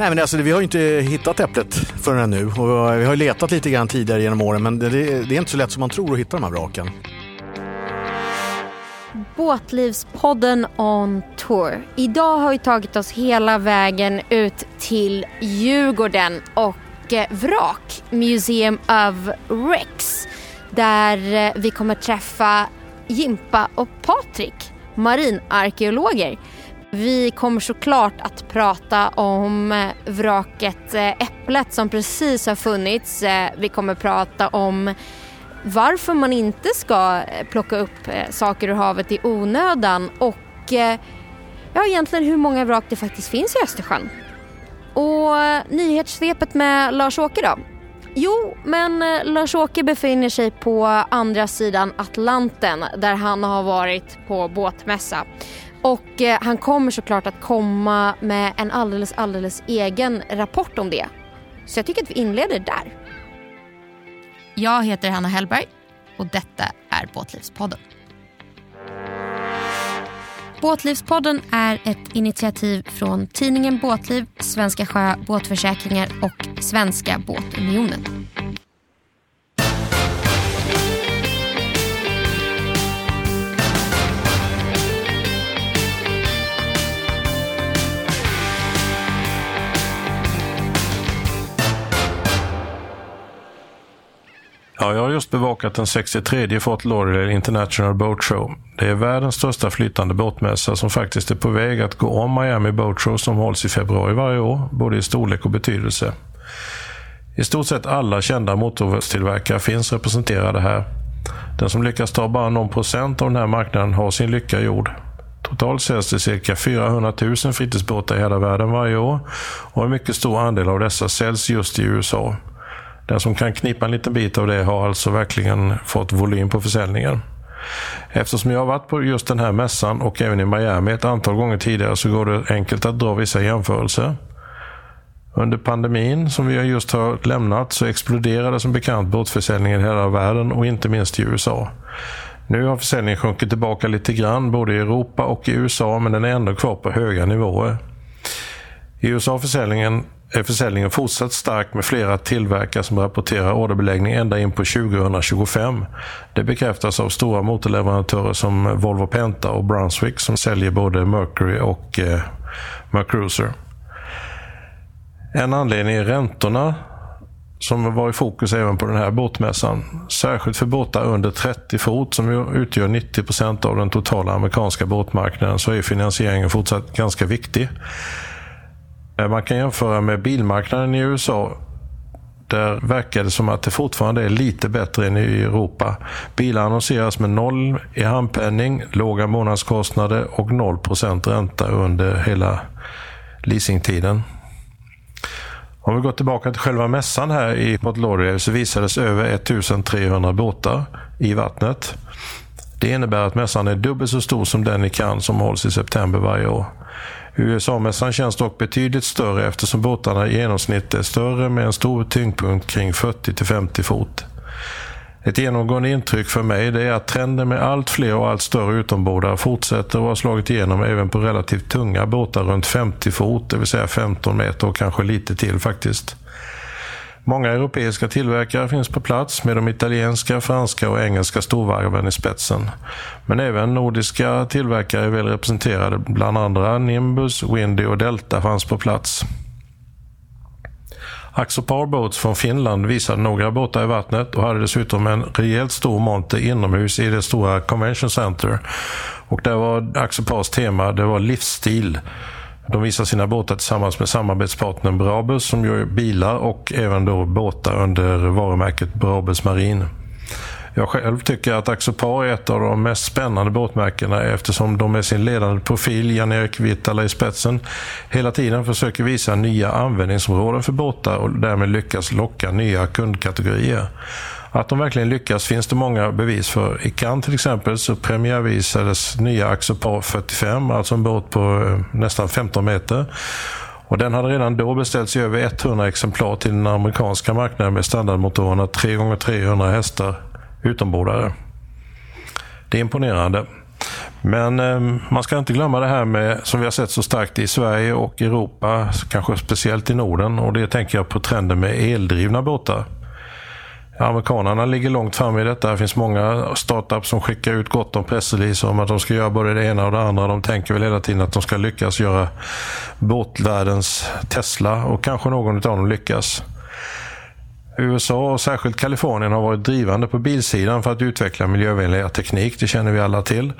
Nej, men alltså, vi har ju inte hittat äpplet förrän nu. Och vi har letat lite grann tidigare genom åren men det, det är inte så lätt som man tror att hitta de här vraken. Båtlivspodden on tour. Idag har vi tagit oss hela vägen ut till Djurgården och eh, Vrak Museum of Wrecks där eh, vi kommer träffa Jimpa och Patrik, marinarkeologer. Vi kommer såklart att prata om eh, vraket eh, Äpplet som precis har funnits. Eh, vi kommer prata om varför man inte ska plocka upp saker ur havet i onödan och ja, egentligen hur många vrak det faktiskt finns i Östersjön. Och nyhetssvepet med Lars-Åke då? Jo, men Lars-Åke befinner sig på andra sidan Atlanten där han har varit på båtmässa. Och eh, han kommer såklart att komma med en alldeles, alldeles egen rapport om det. Så jag tycker att vi inleder där. Jag heter Hanna Hellberg och detta är Båtlivspodden. Båtlivspodden är ett initiativ från tidningen Båtliv, Svenska Sjö Båtförsäkringar och Svenska Båtunionen. Ja, jag har just bevakat den 63 Fort Lauderdale International Boat Show. Det är världens största flytande båtmässa som faktiskt är på väg att gå om Miami Boat Show som hålls i februari varje år, både i storlek och betydelse. I stort sett alla kända motortillverkare finns representerade här. Den som lyckas ta bara någon procent av den här marknaden har sin lycka gjord. Totalt säljs det cirka 400 000 fritidsbåtar i hela världen varje år och en mycket stor andel av dessa säljs just i USA. Den som kan knipa en liten bit av det har alltså verkligen fått volym på försäljningen. Eftersom jag har varit på just den här mässan och även i Miami ett antal gånger tidigare så går det enkelt att dra vissa jämförelser. Under pandemin som vi just har lämnat så exploderade som bekant båtförsäljningen i hela världen och inte minst i USA. Nu har försäljningen sjunkit tillbaka lite grann både i Europa och i USA men den är ändå kvar på höga nivåer. I USA har försäljningen är försäljningen fortsatt stark med flera tillverkare som rapporterar orderbeläggning ända in på 2025. Det bekräftas av stora motorleverantörer som Volvo Penta och Brunswick som säljer både Mercury och eh, Mercruiser. En anledning är räntorna som var i fokus även på den här båtmässan. Särskilt för båtar under 30 fot som utgör 90 procent av den totala amerikanska båtmarknaden så är finansieringen fortsatt ganska viktig. Eh, man kan jämföra med bilmarknaden i USA. Där verkar det som att det fortfarande är lite bättre än i Europa. Bilar annonseras med noll i handpenning, låga månadskostnader och 0% ränta under hela leasingtiden. Om vi går tillbaka till själva mässan här i Port Lauderdale så visades över 1300 båtar i vattnet. Det innebär att mässan är dubbelt så stor som den i Cannes som hålls i september varje år. USA-mässan känns dock betydligt större eftersom båtarna i genomsnitt är större med en stor tyngdpunkt kring 40 50 fot. Ett genomgående intryck för mig är att trenden med allt fler och allt större utombordare fortsätter och har slagit igenom även på relativt tunga båtar runt 50 fot, det vill säga 15 meter och kanske lite till faktiskt. Många europeiska tillverkare finns på plats med de italienska, franska och engelska storvarven i spetsen. Men även nordiska tillverkare är väl representerade, bland andra Nimbus, Windy och Delta fanns på plats. Axopar Boats från Finland visade några båtar i vattnet och hade dessutom en rejält stor monter inomhus i det stora Convention Center. Och där var Axopars tema det var livsstil. De visar sina båtar tillsammans med samarbetspartnern Brabus som gör bilar och även då båtar under varumärket Brabus Marin. Jag själv tycker att Axopar är ett av de mest spännande båtmärkena eftersom de med sin ledande profil, Jan-Erik Vittala i spetsen, hela tiden försöker visa nya användningsområden för båtar och därmed lyckas locka nya kundkategorier. Att de verkligen lyckas finns det många bevis för. I Cannes till exempel så premiärvisades nya Axopar 45, alltså en båt på eh, nästan 15 meter. Och den hade redan då beställts i över 100 exemplar till den amerikanska marknaden med standardmotorerna 3x300 hästar utombordare. Det är imponerande. Men eh, man ska inte glömma det här med, som vi har sett så starkt i Sverige och Europa, kanske speciellt i Norden. Och det tänker jag på trenden med eldrivna båtar. Amerikanerna ligger långt fram i detta. Det finns många startups som skickar ut gott om pressreleaser om att de ska göra både det ena och det andra. De tänker väl hela tiden att de ska lyckas göra båtvärldens Tesla och kanske någon av dem lyckas. USA och särskilt Kalifornien har varit drivande på bilsidan för att utveckla miljövänligare teknik. Det känner vi alla till.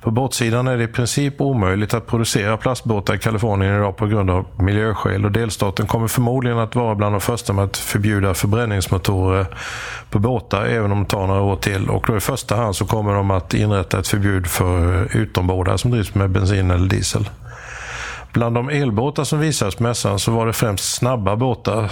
På båtsidan är det i princip omöjligt att producera plastbåtar i Kalifornien idag på grund av miljöskäl och delstaten kommer förmodligen att vara bland de första med att förbjuda förbränningsmotorer på båtar även om det tar några år till. Och då i första hand så kommer de att inrätta ett förbud för utombordare som drivs med bensin eller diesel. Bland de elbåtar som visades på mässan så var det främst snabba båtar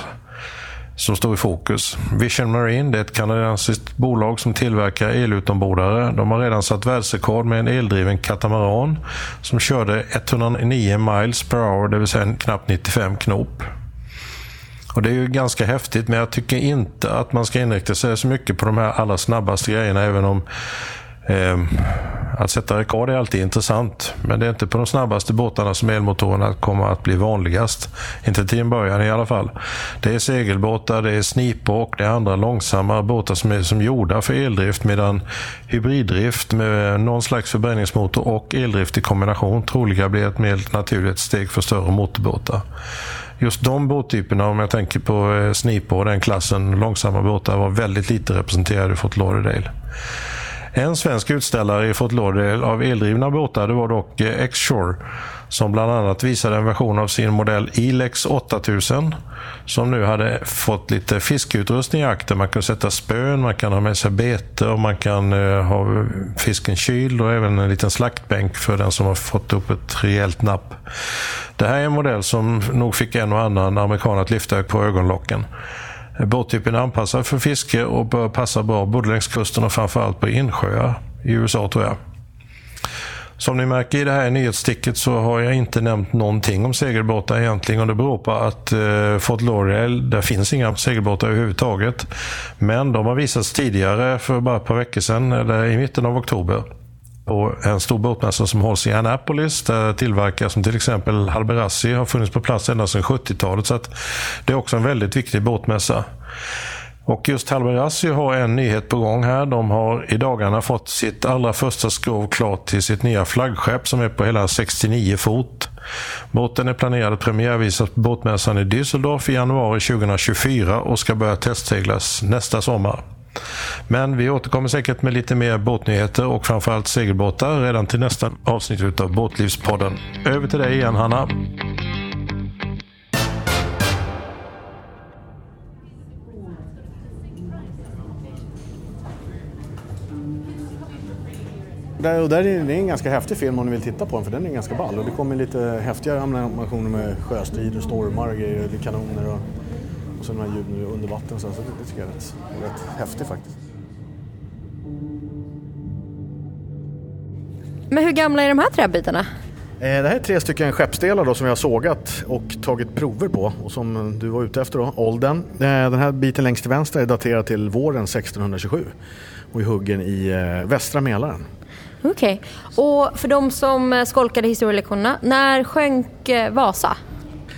som står i fokus. Vision Marine det är ett kanadensiskt bolag som tillverkar elutombordare. De har redan satt världsrekord med en eldriven katamaran som körde 109 miles per hour, det vill säga knappt 95 knop. Och Det är ju ganska häftigt, men jag tycker inte att man ska inrikta sig så mycket på de här allra snabbaste grejerna, även om Ehm, att sätta rekord är alltid intressant, men det är inte på de snabbaste båtarna som elmotorerna kommer att bli vanligast. Inte till en början i alla fall. Det är segelbåtar, det är snipor och det är andra långsamma båtar som är som gjorda för eldrift medan hybriddrift med någon slags förbränningsmotor och eldrift i kombination troligen blir ett mer naturligt steg för större motorbåtar. Just de båttyperna, om jag tänker på eh, snipor och den klassen långsamma båtar, var väldigt lite representerade i Fort Lauderdale. En svensk utställare i Fort Lauderdale av eldrivna båtar det var dock eh, X-Shore som bland annat visade en version av sin modell Ilex 8000 som nu hade fått lite fiskeutrustning i akten. Man kan sätta spön, man kan ha med sig bete och man kan eh, ha fisken kyld och även en liten slaktbänk för den som har fått upp ett rejält napp. Det här är en modell som nog fick en och annan amerikan att lyfta på ögonlocken. Båttypen är anpassad för fiske och bör passa bra både längs kusten och framförallt på insjöar i USA tror jag. Som ni märker i det här nyhetssticket så har jag inte nämnt någonting om segelbåtar egentligen och det beror på att eh, Fort Lauderdale, där finns inga segelbåtar överhuvudtaget. Men de har visats tidigare för bara ett par veckor sedan, eller i mitten av oktober på en stor båtmässa som hålls i Annapolis där tillverkare som till exempel Halberassi har funnits på plats ända sedan 70-talet. Så det är också en väldigt viktig båtmässa. Och just Halberassi har en nyhet på gång här. De har i dagarna fått sitt allra första skrov klart till sitt nya flaggskepp som är på hela 69 fot. Båten är planerad att premiärvisas på båtmässan i Düsseldorf i januari 2024 och ska börja testseglas nästa sommar. Men vi återkommer säkert med lite mer båtnyheter och framförallt segelbåtar redan till nästa avsnitt av Båtlivspodden. Över till dig igen Hanna. Där, och där är det en ganska häftig film om ni vill titta på den för den är ganska ball och det kommer lite häftigare animationer med sjöstrider, stormar och grejer, kanoner och och så de här ljuden under vatten. Så det, det tycker jag är rätt, rätt häftigt faktiskt. Men hur gamla är de här träbitarna? Eh, det här är tre stycken skeppsdelar då som vi har sågat och tagit prover på och som du var ute efter då, åldern. Eh, den här biten längst till vänster är daterad till våren 1627 och är huggen i eh, västra Mälaren. Okej, okay. och för de som skolkade historielektionerna, när sjönk Vasa?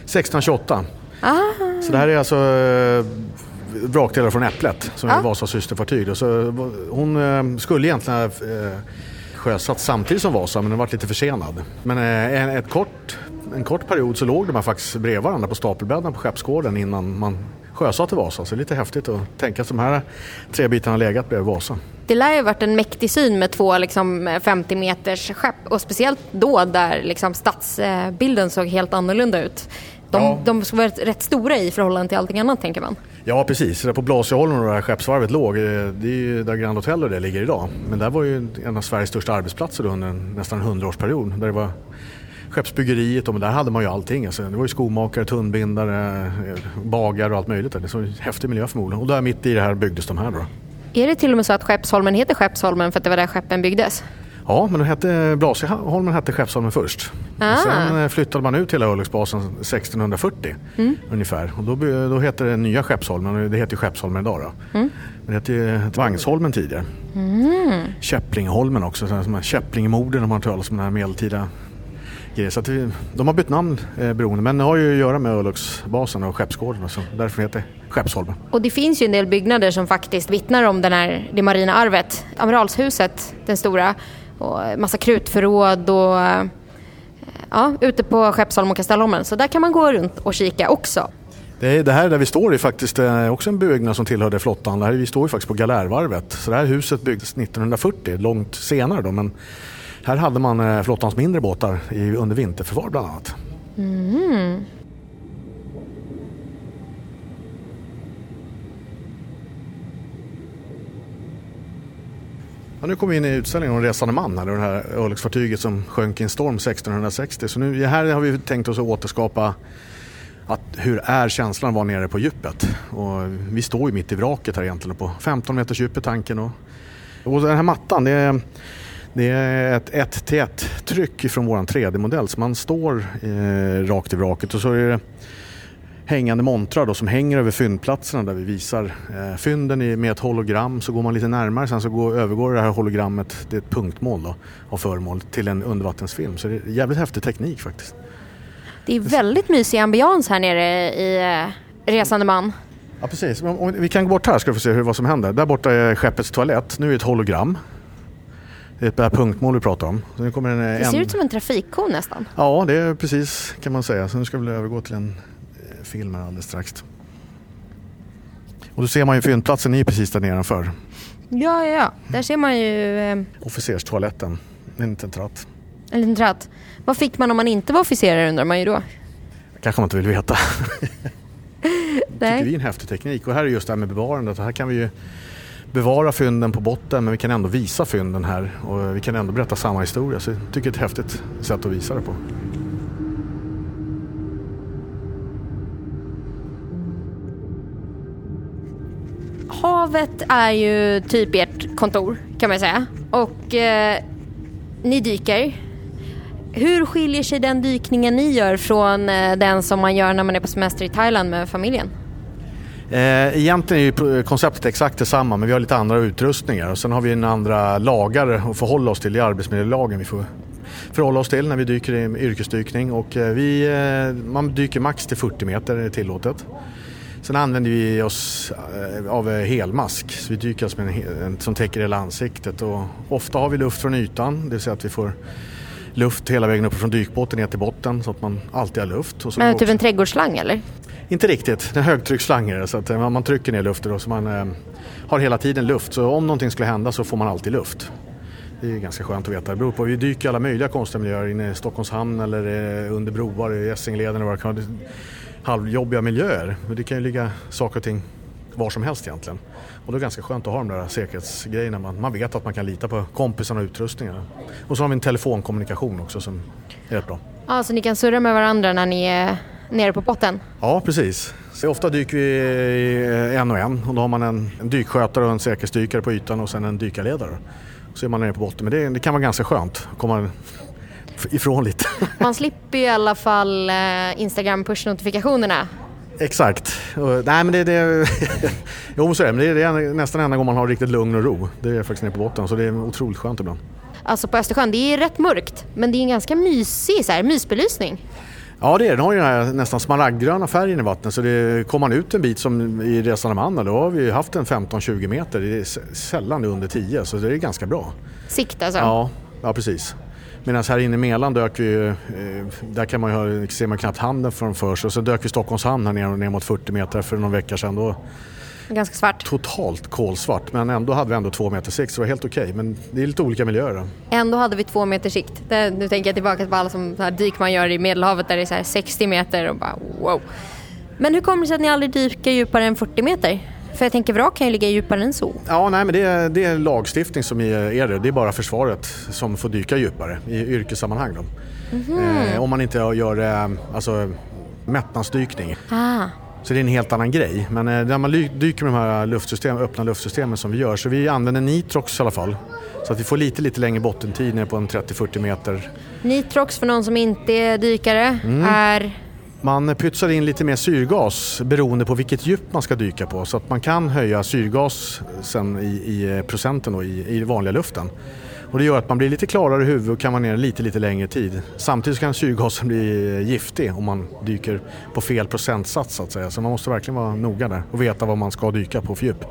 1628. Ah. Så det här är alltså eh, vrakdelar från Äpplet som ah. är Vasas systerfartyg. Så hon eh, skulle egentligen ha eh, sjösatt samtidigt som Vasa men den var lite försenad. Men eh, ett kort, en kort period så låg de här faktiskt bredvid varandra på stapelbädden på Skeppsgården innan man sjösatte Vasa. Så det är lite häftigt att tänka att de här tre bitarna legat bredvid Vasa. Det lär ju varit en mäktig syn med två liksom, 50 meters skepp och speciellt då där liksom, stadsbilden såg helt annorlunda ut. De, ja. de ska vara rätt stora i förhållande till allting annat tänker man. Ja precis, där på Blasieholmen och det här skeppsvarvet låg, eh, det är ju där Grand Hotel och det ligger idag. Men där var ju en av Sveriges största arbetsplatser under en, nästan en hundraårsperiod. Där det var skeppsbyggeriet och där hade man ju allting. Alltså, det var ju skomakare, tunnbindare, eh, bagare och allt möjligt. Det var en häftig miljö förmodligen. Och där mitt i det här byggdes de här då. Är det till och med så att Skeppsholmen heter Skeppsholmen för att det var där skeppen byggdes? Ja, men hette, Blasieholmen hette Skeppsholmen först. Ah. Sen eh, flyttade man ut hela Ulriksbasen 1640 mm. ungefär. Och då, då hette det nya Skeppsholmen, det heter Skeppsholmen idag. Då. Mm. Det hette Vagnsholmen tidigare. Mm. Käpplingholmen också, Käpplingemorden om man har talat om den här medeltida grejer. Så vi, de har bytt namn eh, beroende, men det har ju att göra med Öluxbasen och Skeppsgården. Så därför heter det Skeppsholmen. Och det finns ju en del byggnader som faktiskt vittnar om den här, det marina arvet. Amiralshuset, den stora, och massa krutförråd och ja, ute på Skeppsholm och Kastellholmen. Så där kan man gå runt och kika också. Det, det här där vi står är faktiskt eh, också en byggnad som tillhörde flottan. vi står ju faktiskt på Galärvarvet. Så det här huset byggdes 1940, långt senare då. Men här hade man eh, flottans mindre båtar under vinterförvar bland annat. Mm. Ja, nu kommer vi in i utställningen om Resande man, här, det här örlogsfartyget som sjönk i en storm 1660. Så nu, här har vi tänkt oss att återskapa att hur är känslan att vara nere på djupet? Och vi står ju mitt i vraket här egentligen på 15 meters djup i tanken. Och, och den här mattan, det är, det är ett 1 till 1 tryck från vår 3D-modell. Så man står eh, rakt i vraket och så är det hängande montrar då, som hänger över fyndplatserna där vi visar eh, fynden med ett hologram. Så går man lite närmare sen så går, övergår det här hologrammet, det är ett punktmål då, av föremål, till en undervattensfilm. Så det är jävligt häftig teknik faktiskt. Det är väldigt mysig ambians här nere i eh, Resande man. Ja precis, vi kan gå bort här ska du få se hur, vad som händer. Där borta är skeppets toalett, nu är det ett hologram. Det är ett punktmål vi pratar om. Så nu kommer en, det ser en... ut som en trafikkon nästan. Ja, det är precis kan man säga. Så nu ska vi övergå till en film här alldeles strax. Och då ser man ju fyndplatsen är precis där nedanför. Ja, ja, ja. Där ser man ju... Eh... Officerstoaletten. En liten tratt. En liten tratt. Vad fick man om man inte var officerare undrar man ju då? kanske man inte vill veta. det tycker vi är en häftig teknik. Och här är just det här med bevarandet. Här kan vi ju bevara fynden på botten men vi kan ändå visa fynden här. Och vi kan ändå berätta samma historia. Så jag tycker det är ett häftigt sätt att visa det på. Havet är ju typ ert kontor kan man säga. Och eh, ni dyker. Hur skiljer sig den dykningen ni gör från eh, den som man gör när man är på semester i Thailand med familjen? Eh, egentligen är ju konceptet exakt detsamma men vi har lite andra utrustningar och sen har vi en andra lagar att förhålla oss till i arbetsmiljölagen vi får förhålla oss till när vi dyker i yrkesdykning och eh, vi, eh, man dyker max till 40 meter är tillåtet. Sen använder vi oss eh, av helmask, så vi dyker alltså med en, som täcker hela ansiktet. Och ofta har vi luft från ytan, det vill säga att vi får luft hela vägen upp från dykbåten ner till botten så att man alltid har luft. Men typ en trädgårdsslang eller? Inte riktigt, det är högtrycksslang så att eh, man trycker ner luft så man eh, har hela tiden luft. Så om någonting skulle hända så får man alltid luft. Det är ganska skönt att veta. Det beror på, vi dyker i alla möjliga konstiga miljöer inne i Stockholms hamn eller under broar i Essingeleden eller vad det kan halvjobbiga miljöer. Det kan ju ligga saker och ting var som helst egentligen. Och det är ganska skönt att ha de där säkerhetsgrejerna. Man, man vet att man kan lita på kompisarna och utrustningarna. Och så har vi en telefonkommunikation också som är rätt bra. Ja, så ni kan surra med varandra när ni är nere på botten? Ja, precis. Så ofta dyker vi en och en och då har man en, en dykskötare och en säkerhetsdykare på ytan och sen en dykarledare. Så är man nere på botten. Men det, det kan vara ganska skönt att komma ifrån lite. Man slipper ju i alla fall eh, Instagram push-notifikationerna. Exakt. Nej men det, det, jo, så är det, men det är nästan enda gången man har riktigt lugn och ro. Det är faktiskt nere på botten så det är otroligt skönt ibland. Alltså på Östersjön, det är rätt mörkt men det är en ganska mysig så här, mysbelysning. Ja det är Den har ju den här nästan smaragdgröna färgen i vattnet så det, kommer man ut en bit som i Resande Manna då har vi haft en 15-20 meter. Det är sällan under 10 så det är ganska bra. Sikt alltså? Ja, ja precis. Medan här inne i Mälaren dök vi, eh, där kan man ju, ser man knappt handen från för sig. Och så dök vi Stockholms hamn här ner, ner mot 40 meter för någon vecka sedan. Då, Ganska svart. Totalt kolsvart men ändå hade vi ändå två meter sikt så det var helt okej. Okay. Men det är lite olika miljöer. Då. Ändå hade vi två meter sikt. Det, nu tänker jag tillbaka på alla som, så här dyk man gör i Medelhavet där det är så 60 meter och bara wow. Men hur kommer det sig att ni aldrig dyker djupare än 40 meter? För jag tänker vrak kan ju ligga djupare än så. Ja, nej, men det är, det är lagstiftning som är det. Det är bara försvaret som får dyka djupare i yrkessammanhang. Då. Mm -hmm. eh, om man inte gör eh, alltså, mättnadsdykning. Ah. Så det är en helt annan grej. Men eh, när man dyker med de här luftsystem, öppna luftsystemen som vi gör så vi använder Nitrox i alla fall. Så att vi får lite, lite längre bottentid ner på en 30-40 meter. Nitrox för någon som inte är dykare mm. är? Man pytsar in lite mer syrgas beroende på vilket djup man ska dyka på så att man kan höja syrgasen i, i eh, procenten och i, i vanliga luften. Och det gör att man blir lite klarare i huvudet och kan vara nere lite, lite längre tid. Samtidigt kan syrgasen bli eh, giftig om man dyker på fel procentsats så att säga. Så man måste verkligen vara noga där och veta vad man ska dyka på för djup.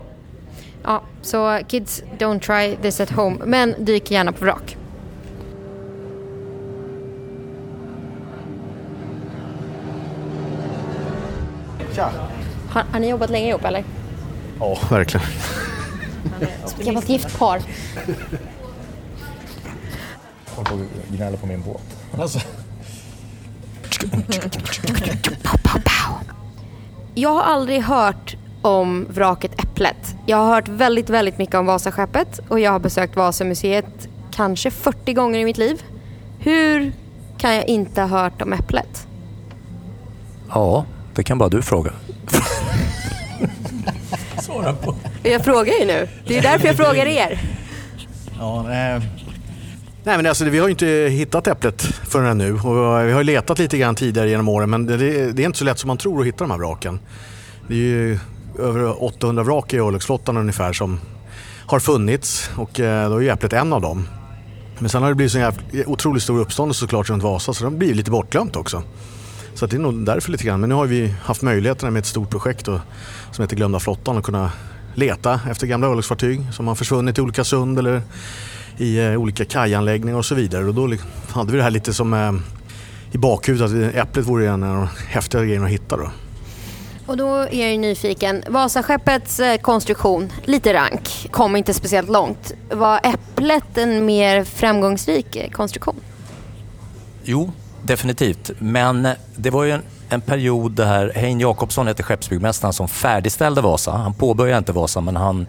Ja, så kids don't try this at home, men dyk gärna på vrak. Tja! Har, har ni jobbat länge ihop eller? Ja, verkligen. Ett gammalt gift par. Håller på att gnälla på min båt. Alltså. Jag har aldrig hört om vraket Äpplet. Jag har hört väldigt, väldigt mycket om Vasaskeppet och jag har besökt Vasamuseet kanske 40 gånger i mitt liv. Hur kan jag inte ha hört om Äpplet? Ja, det kan bara du fråga. Svara på. Jag frågar ju nu. Det är därför jag frågar er. Ja, eh. Nej men alltså, vi har ju inte hittat äpplet förrän nu och vi har letat lite grann tidigare genom åren men det, det är inte så lätt som man tror att hitta de här vraken. Det är ju över 800 vrak i örlogsflottan ungefär som har funnits och eh, då är ju Äpplet en av dem. Men sen har det blivit så en otroligt stor uppståndelse såklart runt Vasa så det blir lite bortglömt också. Så det är nog därför lite grann. Men nu har vi haft möjligheterna med ett stort projekt då, som heter Glömda flottan att kunna leta efter gamla örlogsfartyg som har försvunnit i olika sund eller i eh, olika kajanläggningar och så vidare. Och då hade vi det här lite som eh, i bakhuvudet att Äpplet vore en av de häftiga grejerna att hitta. Då. Och då är jag nyfiken. Vasaskeppets eh, konstruktion, lite rank, kom inte speciellt långt. Var Äpplet en mer framgångsrik eh, konstruktion? Jo, definitivt. Men det var ju en, en period där Hein Jakobsson hette skeppsbyggmästaren som färdigställde Vasa. Han påbörjade inte Vasa men han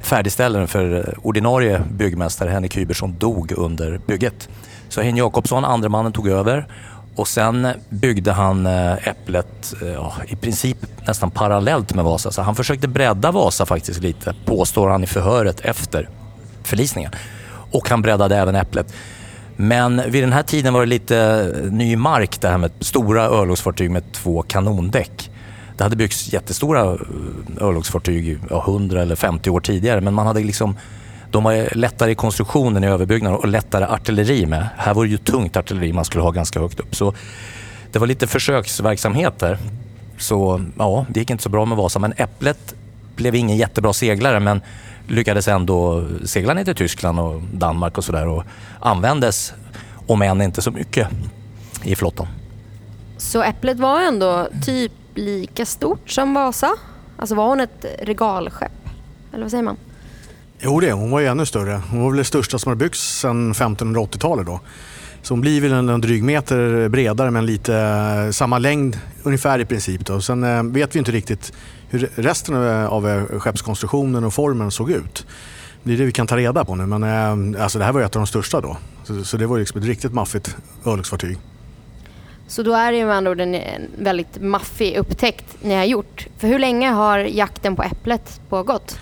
färdigställde den för ordinarie byggmästare Henrik Hybersson dog under bygget. Så Hein Jakobsson, andre mannen, tog över och sen byggde han eh, Äpplet eh, ja, i princip nästan parallellt med Vasa. Så han försökte bredda Vasa faktiskt lite, påstår han i förhöret efter förlisningen. Och han breddade även Äpplet. Men vid den här tiden var det lite eh, ny mark det här med stora örlogsfartyg med två kanondäck. Det hade byggts jättestora eh, örlogsfartyg ja, 100 eller 50 år tidigare men man hade liksom de var lättare i konstruktionen i överbyggnaden och lättare artilleri med. Här var det ju tungt artilleri man skulle ha ganska högt upp. Så det var lite försöksverksamhet där. Så ja, det gick inte så bra med Vasa. Men Äpplet blev ingen jättebra seglare men lyckades ändå segla ner till Tyskland och Danmark och sådär och användes, om än inte så mycket, i flottan. Så Äpplet var ändå typ lika stort som Vasa? Alltså var hon ett regalskepp? Eller vad säger man? Jo det, hon var ju ännu större. Hon var väl det största som har byggts sedan 1580-talet då. Så hon blir väl en, en dryg meter bredare men lite eh, samma längd ungefär i princip. Då. Sen eh, vet vi inte riktigt hur resten av eh, eh, skeppskonstruktionen och formen såg ut. Det är det vi kan ta reda på nu men eh, alltså det här var ju ett av de största då. Så, så det var liksom ett riktigt maffigt örlogsfartyg. Så då är det ju med andra ord en väldigt maffig upptäckt ni har gjort. För hur länge har jakten på äpplet pågått?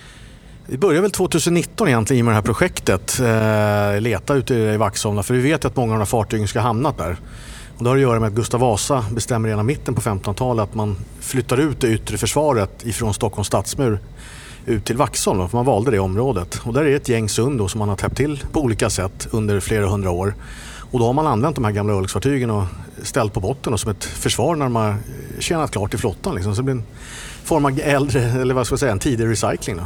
Vi började väl 2019 egentligen med det här projektet. Eh, leta ute i Vaxholm för vi vet att många av de här fartygen ska hamna där. Och det har att göra med att Gustav Vasa bestämmer redan mitten på 1500-talet att man flyttar ut det yttre försvaret ifrån Stockholms stadsmur ut till Vaxholm. För man valde det området. Och där är ett gäng sund som man har täppt till på olika sätt under flera hundra år. Och då har man använt de här gamla örlogsfartygen och ställt på botten och som ett försvar när de har tjänat klart i flottan. Liksom. Så det blir en form av äldre, eller vad ska jag säga, en tidig recycling. Då.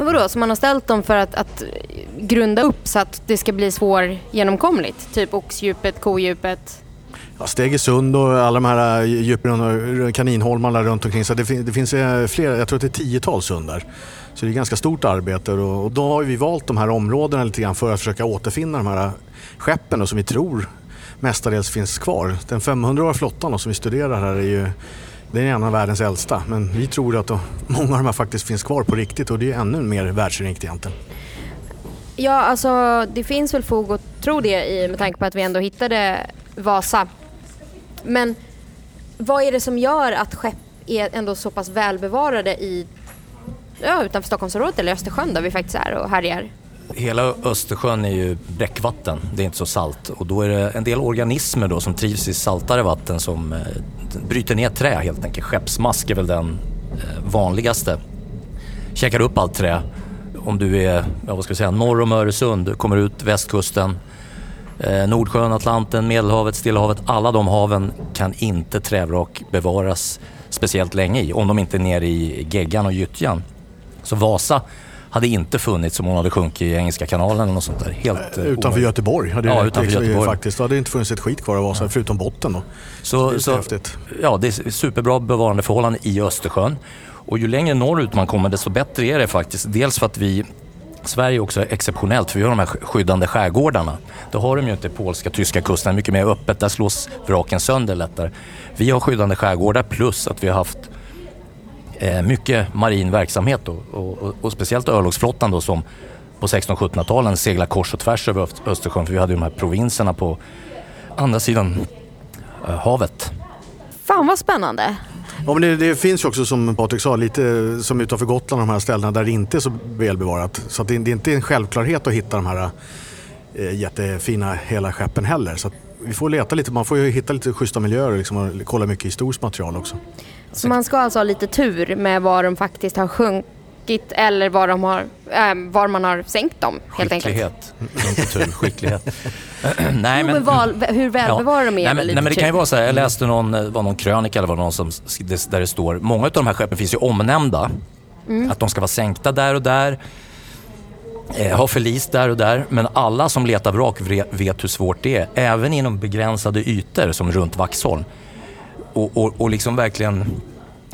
Men vadå, så man har ställt dem för att, att grunda upp så att det ska bli svårgenomkomligt? Typ oxdjupet, kodjupet? Ja, Stegesund och alla de här djupen och kaninholmarna runt omkring. Så det, fin det finns eh, flera, jag tror att det är tiotals sundar. Så det är ganska stort arbete och, och, då har vi valt de här områdena lite grann för att försöka återfinna de här skeppen som vi tror mestadels finns kvar. Den 500-åriga flottan som vi studerar här är ju det är en av världens äldsta men vi tror att många av de här faktiskt finns kvar på riktigt och det är ännu mer världsunikt egentligen. Ja, alltså det finns väl fog att tro det i, med tanke på att vi ändå hittade Vasa. Men vad är det som gör att skepp är ändå så pass välbevarade i ja, utanför Stockholmsområdet eller Östersjön där vi faktiskt är och härjar. Hela Östersjön är ju bräckvatten, det är inte så salt. Och då är det en del organismer då som trivs i saltare vatten som eh, bryter ner trä helt enkelt. Skeppsmask är väl den eh, vanligaste. Käkar upp allt trä. Om du är, ja, vad ska jag säga, norr om Öresund, kommer ut västkusten, eh, Nordsjön, Atlanten, Medelhavet, Stilla havet. Alla de haven kan inte trävrak bevaras speciellt länge i om de inte är nere i geggan och gyttjan. Så Vasa hade inte funnits om hon hade sjunkit i Engelska kanalen eller något sånt där. Helt, eh, utanför omöjligt. Göteborg hade ja, utanför liksom, Göteborg. faktiskt. Då hade det inte funnits ett skit kvar av Vasa, ja. förutom botten då. Så, så, så Ja, det är superbra bevarandeförhållanden i Östersjön. Och ju längre norrut man kommer desto bättre är det faktiskt. Dels för att vi Sverige också är exceptionellt för vi har de här skyddande skärgårdarna. Det har de ju inte polska, tyska kusten, mycket mer öppet. Där slås vraken sönder lättare. Vi har skyddande skärgårdar plus att vi har haft eh, mycket marin verksamhet då, och, och, och speciellt örlogsflottan då som på 1600 och 1700-talen seglade kors och tvärs över Östersjön för vi hade ju de här provinserna på andra sidan eh, havet. Fan vad spännande. Ja, men det, det, finns ju också som Patrik sa, lite som utanför Gotland, de här ställena där det inte är så välbevarat. Så det, det är inte en självklarhet att hitta de här eh, jättefina hela skeppen heller. Så vi får leta lite, man får ju hitta lite schyssta miljöer liksom, och kolla mycket historiskt material också. Så man ska alltså ha lite tur med var de faktiskt har sjunkit eller var, de har, äh, var man har sänkt dem helt skicklighet. enkelt. Inte tur, skicklighet. nej, men, men val, hur välbevarade ja. de är nej, men, nej, men Det kan ju vara så här, jag läste någon, eh, var någon krönika eller var någon som, där det står, många av de här skeppen finns ju omnämnda. Mm. Att de ska vara sänkta där och där eh, har förlist där och där, men alla som letar vrak vet hur svårt det är. Även inom begränsade ytor som runt Vaxholm och, och, och liksom verkligen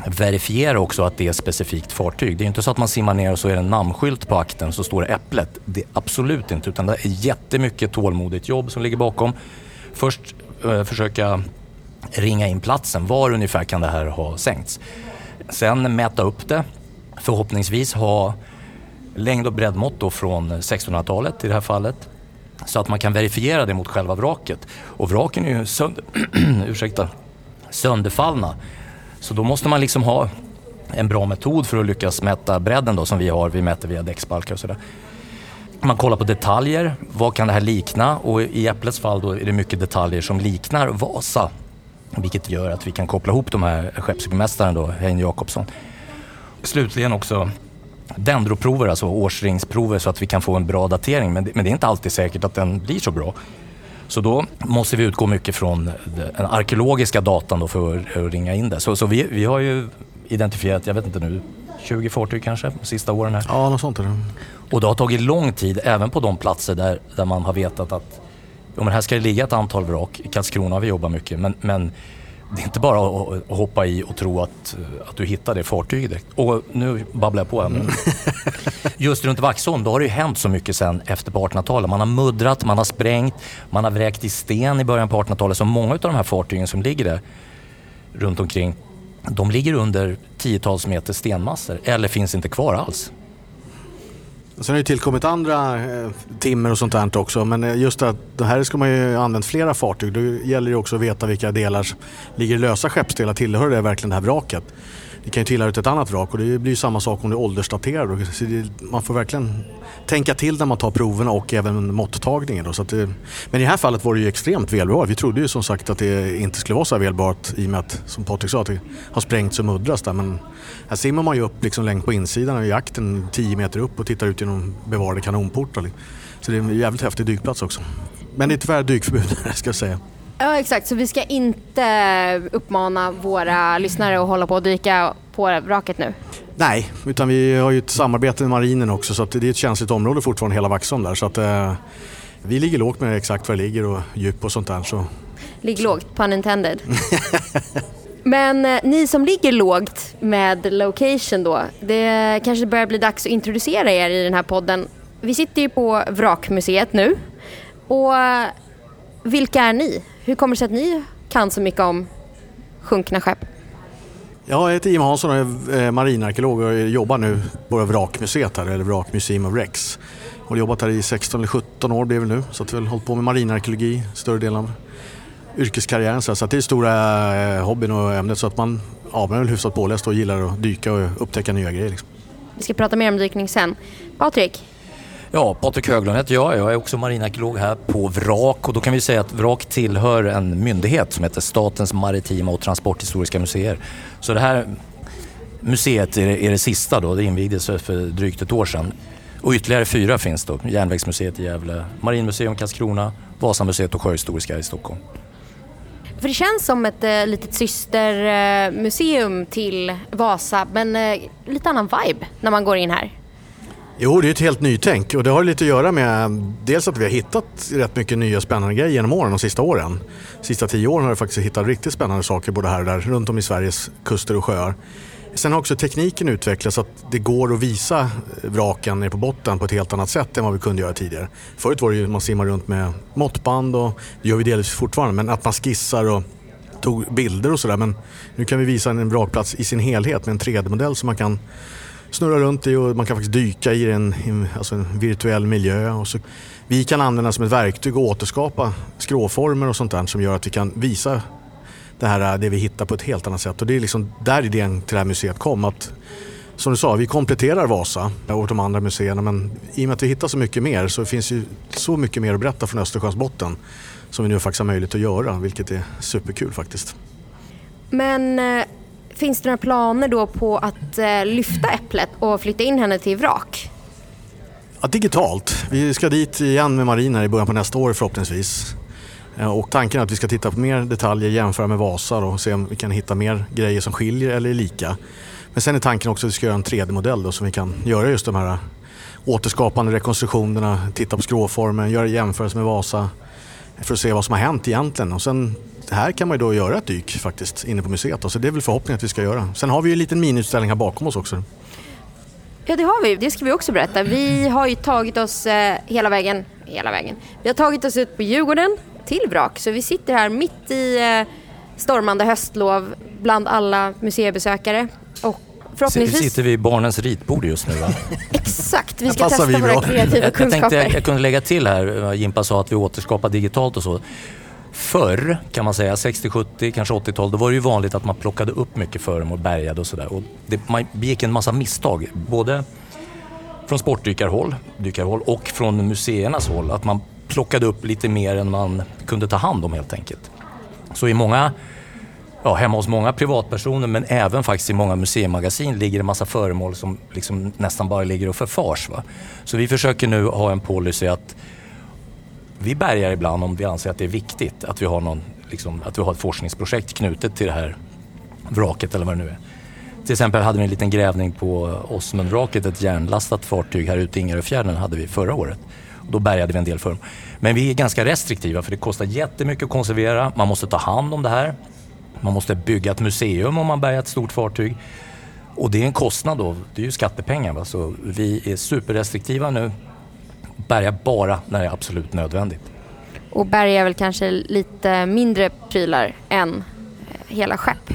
verifiera också att det är ett specifikt fartyg. Det är inte så att man simmar ner och så är det en namnskylt på akten så står det Äpplet. Det är absolut inte, utan det är jättemycket tålmodigt jobb som ligger bakom. Först eh, försöka ringa in platsen. Var ungefär kan det här ha sänkts? Sen mäta upp det. Förhoppningsvis ha längd och breddmått från 1600-talet i det här fallet. Så att man kan verifiera det mot själva vraket. Och vraken är ju sönder... ursäkta sönderfallna. Så då måste man liksom ha en bra metod för att lyckas mäta bredden då som vi har. Vi mäter via däcksbalkar och sådär. Man kollar på detaljer. Vad kan det här likna? Och i Äpplets fall då är det mycket detaljer som liknar Vasa. Vilket gör att vi kan koppla ihop de här skeppsbyggmästaren då, Hein Jakobsson. Slutligen också dendroprover, alltså årsringsprover så att vi kan få en bra datering. Men det, men det är inte alltid säkert att den blir så bra. Så då måste vi utgå mycket från den arkeologiska datan då för att ringa in det. Så, så vi, vi har ju identifierat, jag vet inte nu, 20 fartyg kanske de sista åren här. Ja, något sånt är det. Och det har tagit lång tid även på de platser där, där man har vetat att jo, men här ska det ligga ett antal vrak. I Karlskrona har vi jobbat mycket men, men det är inte bara att, hoppa i och tro att, att du hittar det fartyget direkt. Och nu babblar jag på här. Men just runt Vaxholm, då har det ju hänt så mycket sen efter på 1800-talet. Man har muddrat, man har sprängt, man har vräkt i sten i början på 1800-talet. Så många av de här fartygen som ligger där runt omkring, de ligger under tiotals meter stenmassor eller finns inte kvar alls. Sen har det tillkommit andra eh, timmer och sånt där också. Men eh, just att det här ska man ju använt flera fartyg. Då gäller det också att veta vilka delar ligger lösa skeppsdelar. Tillhör det verkligen det här vraket? Det kan ju tillhöra ett annat vrak och det blir ju samma sak om det är åldersdaterat. man får verkligen tänka till när man tar proverna och även måttagningen. Då, så det, men i det här fallet var det ju extremt välbevarat. Vi trodde ju som sagt att det inte skulle vara så här välbevarat i och med att, som Patrik sa, att det har sprängts och muddras där. Men här simmar man ju upp liksom längst på insidan i jakten 10 meter upp och tittar ut genom bevarade kanonportar. Så det är en jävligt häftig dykplats också. Men det är tyvärr dykförbud ska jag säga. Ja exakt, så vi ska inte uppmana våra lyssnare att hålla på och dyka på vraket nu? Nej, utan vi har ju ett samarbete med marinen också så det är ett känsligt område fortfarande hela Vaxholm där. Så att, eh, vi ligger lågt med exakt var det ligger och djup och sånt där. Så. Ligg lågt, pun intended. Men eh, ni som ligger lågt med location då, det kanske börjar bli dags att introducera er i den här podden. Vi sitter ju på Vrakmuseet nu och vilka är ni? Hur kommer det sig att ni kan så mycket om sjunkna skepp? Jag heter Jim Hansson och är marinarkeolog och jobbar nu på Vrakmuseet här, eller Vrak Museum of Rex. Jag har jobbat här i 16 eller 17 år blev det nu, så att vi har hållit på med marinarkeologi större delen av yrkeskarriären. Så att det är stora eh, hobbyn och ämnet så att man, ja, man är väl hyfsat påläst och gillar att dyka och upptäcka nya grejer. Liksom. Vi ska prata mer om dykning sen. Patrik? Ja, Patrik Höglund heter jag. Jag är också marinarkeolog här på VRAK och då kan vi säga att VRAK tillhör en myndighet som heter Statens maritima och transporthistoriska museer. Så det här museet är det, är det sista då, det invigdes för drygt ett år sedan. Och ytterligare fyra finns då, Järnvägsmuseet i Gävle, Marinmuseum Karlskrona, Vasamuseet och Sjöhistoriska i Stockholm. För det känns som ett eh, litet systermuseum till Vasa men eh, lite annan vibe när man går in här. Jo, det är ett helt nytänk och det har lite att göra med dels att vi har hittat rätt mycket nya spännande grejer genom åren, de sista åren. De sista tio åren har vi faktiskt hittat riktigt spännande saker både här och där, runt om i Sveriges kuster och sjöar. Sen har också tekniken utvecklats så att det går att visa vraken nere på botten på ett helt annat sätt än vad vi kunde göra tidigare. Förut var det ju att man simmade runt med måttband och det gör vi delvis fortfarande, men att man skissar och tog bilder och sådär. Men nu kan vi visa en vrakplats i sin helhet med en 3D-modell som man kan snurra runt i och man kan faktiskt dyka i en, alltså en virtuell miljö. Och så, vi kan använda som ett verktyg och återskapa skråformer och sånt där som gör att vi kan visa det, här, det vi hittar på ett helt annat sätt. Och det är liksom där idén till det här museet kom. Att, som du sa, vi kompletterar Vasa och de andra museerna men i och med att vi hittar så mycket mer så finns ju så mycket mer att berätta från Östersjöns botten som vi nu faktiskt har möjlighet att göra, vilket är superkul faktiskt. Men eh, finns det några planer då på att eh, lyfta Äpplet och flytta in henne till vrak? Ja, digitalt. Vi ska dit igen med mariner i början på nästa år förhoppningsvis. Eh, och tanken är att vi ska titta på mer detaljer, jämföra med Vasa och se om vi kan hitta mer grejer som skiljer eller är lika. Men sen är tanken också att vi ska göra en 3D-modell som vi kan göra just de här återskapande rekonstruktionerna, titta på skråformen, göra jämförelser med Vasa för att se vad som har hänt egentligen. Och sen, här kan man ju då göra ett dyk faktiskt inne på museet. Då, så det är väl förhoppningen att vi ska göra. Sen har vi ju en liten miniutställning här bakom oss också. Ja det har vi, det ska vi också berätta. Vi har ju tagit oss eh, hela vägen, hela vägen. Vi har tagit oss ut på Djurgården till vrak. Så vi sitter här mitt i eh, stormande höstlov bland alla museibesökare. Och förhoppningsvis... Sitter vi i barnens ritbord just nu va? Exakt, vi ska testa vi våra kreativa kunskaper. Jag tänkte jag, kunde lägga till här, Jimpa sa att vi återskapar digitalt och så. Förr kan man säga, 60, 70, kanske 80-tal, då var det ju vanligt att man plockade upp mycket föremål, bärgade och sådär. Man begick en massa misstag, både från sportdykarhåll dykarhåll och från museernas håll. Att man plockade upp lite mer än man kunde ta hand om helt enkelt. Så i många, ja, hemma hos många privatpersoner men även faktiskt i många museimagasin ligger det massa föremål som liksom nästan bara ligger och förfars. Va? Så vi försöker nu ha en policy att vi bärgar ibland om vi anser att det är viktigt att vi har, någon, liksom, att vi har ett forskningsprojekt knutet till det här vraket eller vad det nu är. Till exempel hade vi en liten grävning på Osmundvraket, ett järnlastat fartyg här ute i Ingaröfjärden hade vi förra året. Då bärgade vi en del för dem. Men vi är ganska restriktiva för det kostar jättemycket att konservera. Man måste ta hand om det här. Man måste bygga ett museum om man bärgar ett stort fartyg. Och det är en kostnad då. Det är ju skattepengar. Va? Så vi är superrestriktiva nu. Bärgar bara när det är absolut nödvändigt. Och bärgar väl kanske lite mindre prylar än hela skepp?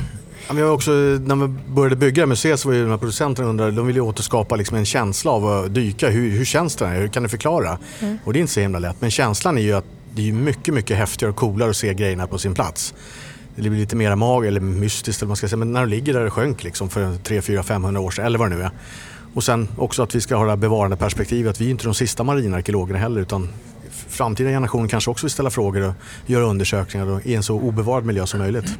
Ja, men också, när vi började bygga museet så var ju de här producenterna undrade, de ville återskapa liksom en känsla av att dyka. Hur, hur känns det? Här? Hur kan du förklara? Mm. Och det är inte så himla lätt. Men känslan är ju att det är mycket, mycket häftigare och coolare att se grejerna på sin plats. Det blir lite mer mag eller mystiskt eller vad man ska säga. Men när de ligger där det sjönk liksom för 3, 4, 500 år sedan eller vad det nu är. Och sen också att vi ska ha det här bevarande perspektivet. Vi är inte de sista marinarkeologerna heller utan framtida generationer kanske också vill ställa frågor och göra undersökningar i en så obevarad miljö som möjligt.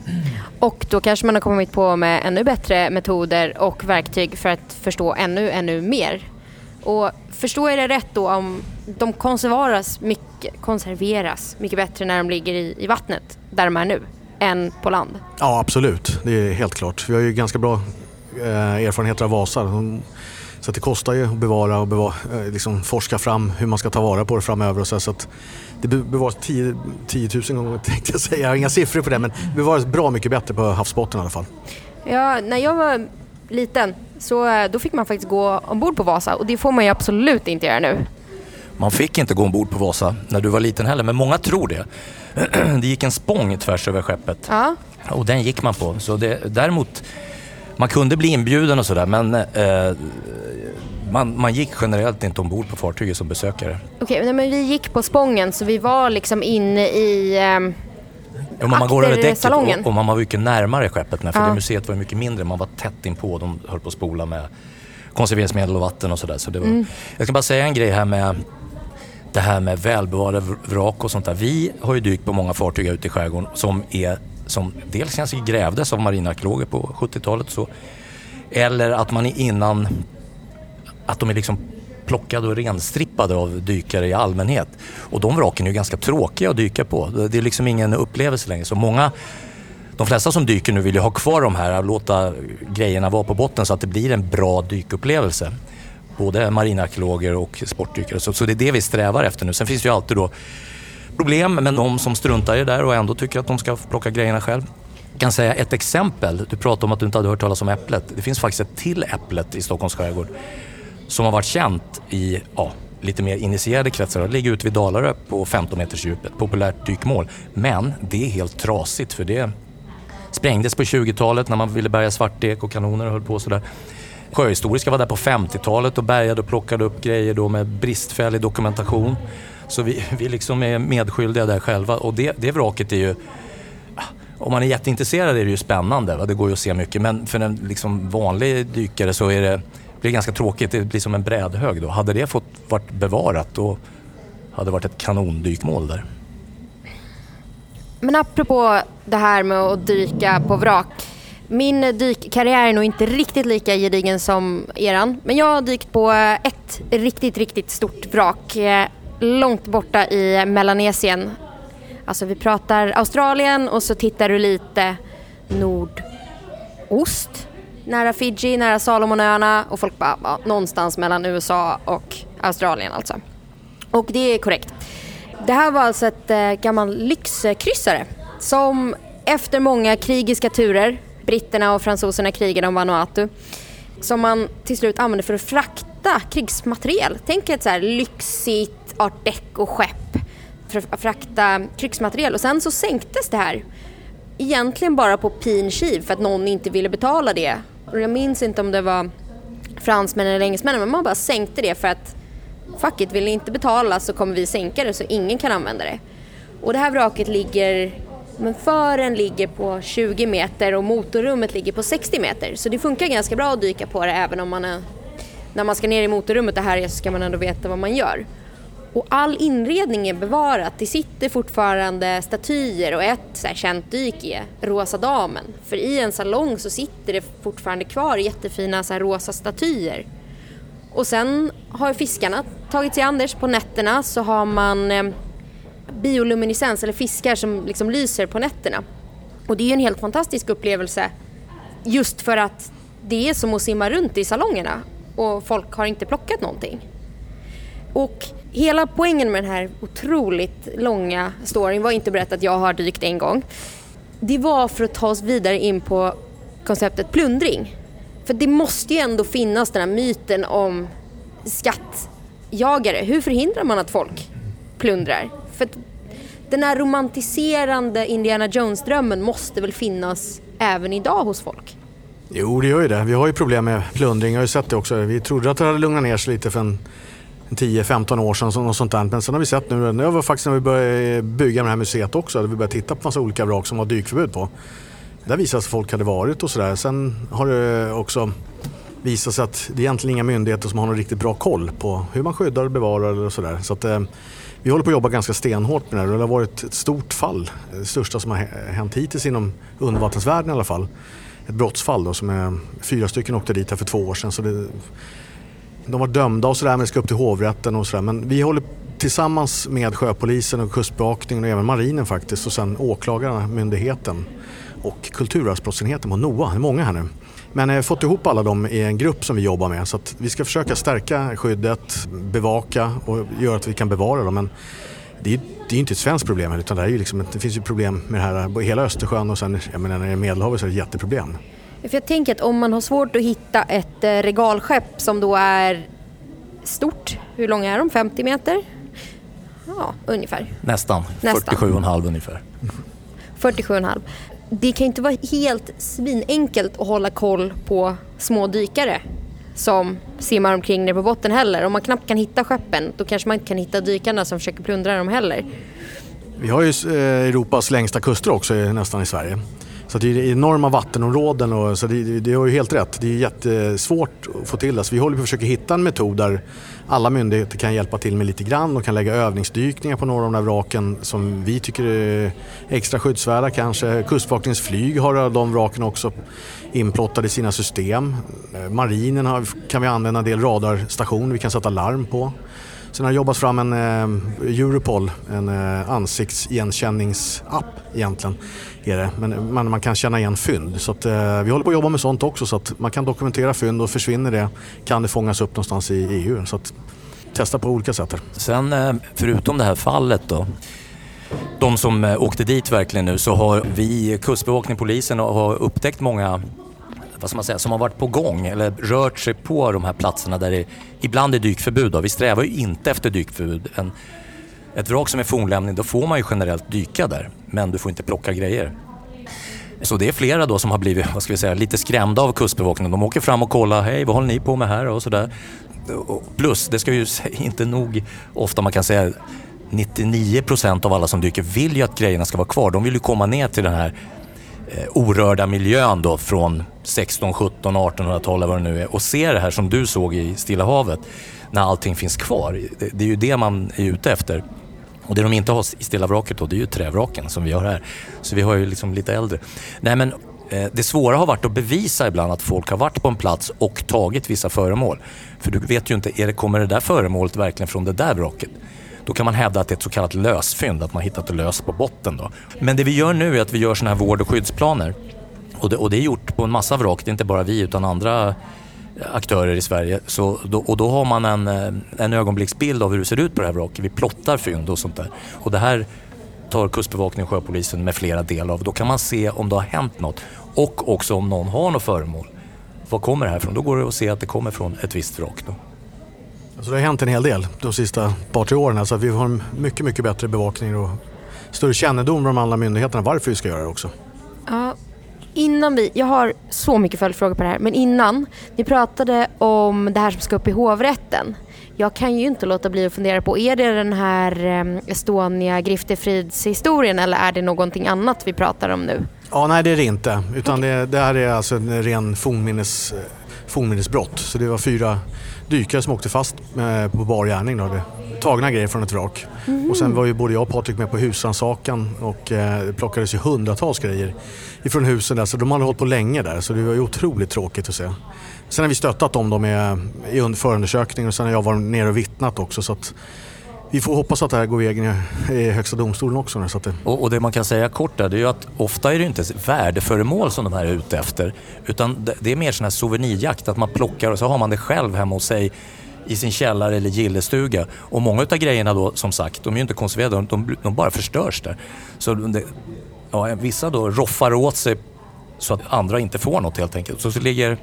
Och då kanske man har kommit på med ännu bättre metoder och verktyg för att förstå ännu, ännu mer. Och förstår jag det rätt då om de konserveras mycket, konserveras mycket bättre när de ligger i, i vattnet där de är nu än på land? Ja absolut, det är helt klart. Vi har ju ganska bra eh, erfarenheter av Vasa. Så det kostar ju att bevara och bevara, eh, liksom forska fram hur man ska ta vara på det framöver. Och så, så att det bevaras 10, 10 000 gånger tänkte jag säga. Jag har inga siffror på det men det bevaras bra mycket bättre på havsbotten i alla fall. Ja, när jag var liten så eh, då fick man faktiskt gå ombord på Vasa och det får man ju absolut inte göra nu. Man fick inte gå ombord på Vasa när du var liten heller, men många tror det. Det gick en spång tvärs över skeppet ja. och den gick man på. Så det, däremot, man kunde bli inbjuden och sådär men eh, man, man gick generellt inte ombord på fartyget som besökare. Okej, okay, men vi gick på Spången så vi var liksom inne i, eh, om man går över däcket och, och man var mycket närmare skeppet. För ja. det museet var mycket mindre, man var tätt inpå. De höll på att spola med konserveringsmedel och vatten och sådär. Så mm. Jag ska bara säga en grej här med det här med välbevarade vrak och sånt där. Vi har ju dykt på många fartyg ute i skärgården som, är, som dels kanske grävdes av marinarkeologer på 70-talet så, eller att man innan, att de är liksom plockade och renstrippade av dykare i allmänhet. Och de vraken är ju ganska tråkiga att dyka på. Det är liksom ingen upplevelse längre. Så många, de flesta som dyker nu vill ju ha kvar de här, och låta grejerna vara på botten så att det blir en bra dykupplevelse både marinarkeologer och sportdykare. Så, så det är det vi strävar efter nu. Sen finns det ju alltid då problem med de som struntar i det där och ändå tycker att de ska plocka grejerna själv. Jag kan säga ett exempel. Du pratade om att du inte hade hört talas om Äpplet. Det finns faktiskt ett till Äpplet i Stockholms skärgård som har varit känt i ja, lite mer initierade kretsar. Det ligger ute vid Dalarö på 15 meters djup, ett populärt dykmål. Men det är helt trasigt för det sprängdes på 20-talet när man ville bärga svartek och kanoner och höll på sådär. Sjöhistoriska var där på 50-talet och bärgade och plockade upp grejer då med bristfällig dokumentation. Så vi, vi liksom är medskyldiga där själva och det, det vraket är ju ah, om man är jätteintresserad är det ju spännande, va? det går ju att se mycket. Men för en liksom vanlig dykare så är det, blir det ganska tråkigt. Det blir som en brädhög då. Hade det fått varit bevarat då hade det varit ett kanondykmål där. Men apropå det här med att dyka på vrak. Min dykkarriär är nog inte riktigt lika gedigen som eran. Men jag har dykt på ett riktigt, riktigt stort vrak. Eh, långt borta i Melanesien. Alltså vi pratar Australien och så tittar du lite nordost. Nära Fiji, nära Salomonöarna och folk bara, ja, någonstans mellan USA och Australien alltså. Och det är korrekt. Det här var alltså ett eh, gammal lyxkryssare som efter många krigiska turer britterna och fransoserna krigade om Vanuatu som man till slut använde för att frakta krigsmateriel. Tänk ett så här lyxigt art deco-skepp för att frakta krigsmateriel och sen så sänktes det här egentligen bara på pin kiv för att någon inte ville betala det. Och jag minns inte om det var fransmännen eller engelsmännen men man bara sänkte det för att fuck it, vill ni inte betala så kommer vi sänka det så ingen kan använda det. Och det här vraket ligger men fören ligger på 20 meter och motorrummet ligger på 60 meter. Så det funkar ganska bra att dyka på det även om man är, när man ska ner i motorrummet och här så ska man ändå veta vad man gör. Och all inredning är bevarat. Det sitter fortfarande statyer och ett så här känt dyk är Rosa damen. För i en salong så sitter det fortfarande kvar jättefina så här rosa statyer. Och sen har fiskarna tagit sig Anders på nätterna så har man eh, bioluminescens eller fiskar som liksom lyser på nätterna. Och det är ju en helt fantastisk upplevelse just för att det är som att simma runt i salongerna och folk har inte plockat någonting. Och hela poängen med den här otroligt långa storyn var inte berättat att jag har dykt en gång. Det var för att ta oss vidare in på konceptet plundring. För det måste ju ändå finnas den här myten om skattjagare. Hur förhindrar man att folk plundrar? För den här romantiserande Indiana Jones-drömmen måste väl finnas även idag hos folk? Jo, det gör ju det. Vi har ju problem med plundring. Jag har ju sett det också. Vi trodde att det hade lugnat ner sig lite för en 10-15 år sedan. Och sånt där. Men sen har vi sett nu, det var faktiskt när vi började bygga det här museet också, där vi började titta på massa olika vrak som var dykförbud på. Där visade sig att folk hade varit och sådär. Sen har det också visat sig att det är egentligen inga myndigheter som har någon riktigt bra koll på hur man skyddar och bevarar och sådär. Så att, eh, vi håller på att jobba ganska stenhårt med det här. Det har varit ett stort fall. Det största som har hänt hittills inom undervattensvärlden i alla fall. Ett brottsfall då, som är, fyra stycken åkte dit här för två år sedan. Så det, de var dömda och sådär men det ska upp till hovrätten och sådär. Men vi håller tillsammans med sjöpolisen och kustbevakningen och även marinen faktiskt och sen åklagarna, myndigheten och kulturarvsbrottsenheten på NOA. Det är många här nu men jag har fått ihop alla dem i en grupp som vi jobbar med så att vi ska försöka stärka skyddet, bevaka och göra att vi kan bevara dem. Men det är, det är inte ett svenskt problem utan det, är ju liksom, det finns ju problem med det här i hela Östersjön och sen jag menar, är Medelhavet så är det ett jätteproblem. För jag tänker att om man har svårt att hitta ett eh, regalskepp som då är stort, hur långa är de? 50 meter? Ja, ungefär. Nästan, Nästan. 47,5 ungefär. 47,5 det kan inte vara helt svinenkelt att hålla koll på små dykare som simmar omkring nere på botten heller. Om man knappt kan hitta skeppen då kanske man inte kan hitta dykarna som försöker plundra dem heller. Vi har ju eh, Europas längsta kuster också eh, nästan i Sverige. Så det är enorma vattenområden och så det, det har ju helt rätt. Det är jättesvårt att få till det. Så vi håller på att försöka hitta en metod där alla myndigheter kan hjälpa till med lite grann och kan lägga övningsdykningar på några av de här vraken som vi tycker är extra skyddsvärda kanske. Kustbevakningsflyg har de vraken också inplottade i sina system. Eh, marinen har, kan vi använda en del radarstationer vi kan sätta larm på. Sen har det jobbats fram en eh, Europol, en eh, ansiktsigenkänningsapp egentligen. Är det. Men man, man kan känna igen fynd. Så att, eh, vi håller på att jobba med sånt också så att man kan dokumentera fynd och försvinner det kan det fångas upp någonstans i EU. Så att, testa på olika sätt. Sen eh, förutom det här fallet då de som eh, åkte dit verkligen nu så har vi, Kustbevakningen, polisen har upptäckt många vad ska man säga, som har varit på gång eller rört sig på de här platserna där det ibland är dykförbud. Då. Vi strävar ju inte efter dykförbud. En, ett vrak som är fornlämning, då får man ju generellt dyka där, men du får inte plocka grejer. Så det är flera då som har blivit vad ska vi säga, lite skrämda av Kustbevakningen. De åker fram och kollar, hej vad håller ni på med här och sådär. Plus, det ska ju inte nog ofta man kan säga 99 procent av alla som dyker vill ju att grejerna ska vara kvar. De vill ju komma ner till den här Eh, orörda miljön då från 16, 17, 1800-talet vad det nu är och se det här som du såg i Stilla havet när allting finns kvar. Det, det är ju det man är ute efter. Och det de inte har i Stilla vraket då, det är ju trävraken som vi har här. Så vi har ju liksom lite äldre. Nej men eh, det svåra har varit att bevisa ibland att folk har varit på en plats och tagit vissa föremål. För du vet ju inte, är det, kommer det där föremålet verkligen från det där vraket? Då kan man hävda att det är ett så kallat lösfynd, att man hittat det lös på botten. Då. Men det vi gör nu är att vi gör sådana här vård och skyddsplaner. Och det, och det är gjort på en massa vrak, det är inte bara vi utan andra eh, aktörer i Sverige. Så då, och då har man en, eh, en ögonblicksbild av hur det ser ut på det här vraket. Vi plottar fynd och sånt där. Och det här tar Kustbevakningen Sjöpolisen med flera del av. Då kan man se om det har hänt något och också om någon har något föremål. Var kommer det här ifrån? Då går det att se att det kommer från ett visst vrak. Då. Alltså det har hänt en hel del de sista par, tre åren. Alltså vi har en mycket, mycket bättre bevakning och större kännedom om de andra myndigheterna varför vi ska göra det också. Ja, innan vi, jag har så mycket följdfrågor på det här, men innan. Ni pratade om det här som ska upp i hovrätten. Jag kan ju inte låta bli att fundera på, är det den här ehm, Estonia Griftefrids-historien eller är det någonting annat vi pratar om nu? Ja, nej det är det inte. Utan okay. det, det, här är alltså en ren fornminnes, fornminnesbrott. Så det var fyra dykare som åkte fast eh, på bar gärning. Då. Tagna grejer från ett vrak. Mm. Och sen var ju både jag och Patrik med på husrannsakan och eh, plockades ju hundratals grejer ifrån husen där. Så de hade hållit på länge där så det var ju otroligt tråkigt att se. Sen har vi stöttat dem då med, i förundersökningen och sen har jag varit nere och vittnat också. Så att, vi får hoppas att det här går vägen i Högsta domstolen också. Så det... Och, och, det man kan säga kort där, det är ju att ofta är det inte värdeföremål som de här är ute efter. Utan det, det är mer sån här souvenirjakt, att man plockar och så har man det själv hemma hos sig i sin källare eller gillestuga. Och många av grejerna då, som sagt, de är ju inte konserverade, de, de bara förstörs där. Så det, ja, vissa då roffar åt sig så att andra inte får något helt enkelt. Så, så ligger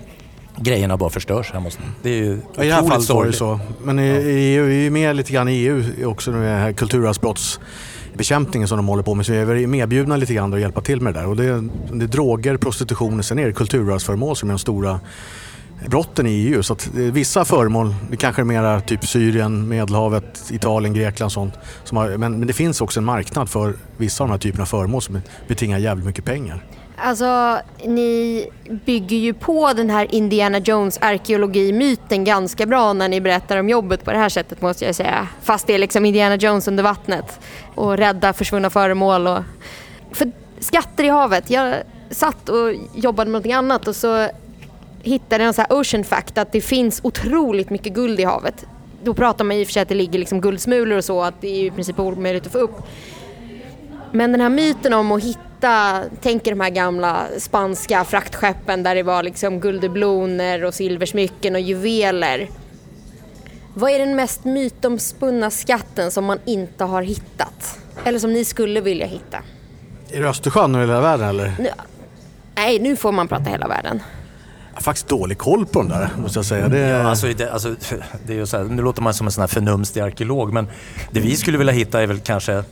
grejerna bara förstörs hemma hos Det är ju I det här fallet var det så. Men i, ja. EU, vi är med lite grann i EU också med här kulturarvsbrottsbekämpningen som de håller på med. Så vi är medbjudna lite grann att hjälpa till med det där. Och det, är, det är droger, prostitution och sen är det kulturarvsföremål som är de stora brotten i EU. Så att vissa föremål, det kanske är mera typ Syrien, Medelhavet, Italien, Grekland sånt. Har, men, men det finns också en marknad för vissa av de här typerna av föremål som betingar jävligt mycket pengar. Alltså, ni bygger ju på den här Indiana Jones arkeologimyten ganska bra när ni berättar om jobbet på det här sättet måste jag säga. Fast det är liksom Indiana Jones under vattnet och rädda försvunna föremål och... För skatter i havet, jag satt och jobbade med någonting annat och så hittade jag en sån här ocean fact att det finns otroligt mycket guld i havet. Då pratar man i och för sig att det ligger liksom guldsmulor och så, att det är i princip omöjligt att få upp. Men den här myten om att hitta, tänk er de här gamla spanska fraktskeppen där det var liksom guldebloner och silversmycken och juveler. Vad är den mest mytomspunna skatten som man inte har hittat? Eller som ni skulle vilja hitta? Är det Östersjön eller hela världen eller? Nu, nej, nu får man prata hela världen. Jag har faktiskt dålig koll på den där, måste jag säga. Det... Ja, alltså, det, alltså, det är ju så här, nu låter man som en sån här förnumstig arkeolog, men det vi skulle vilja hitta är väl kanske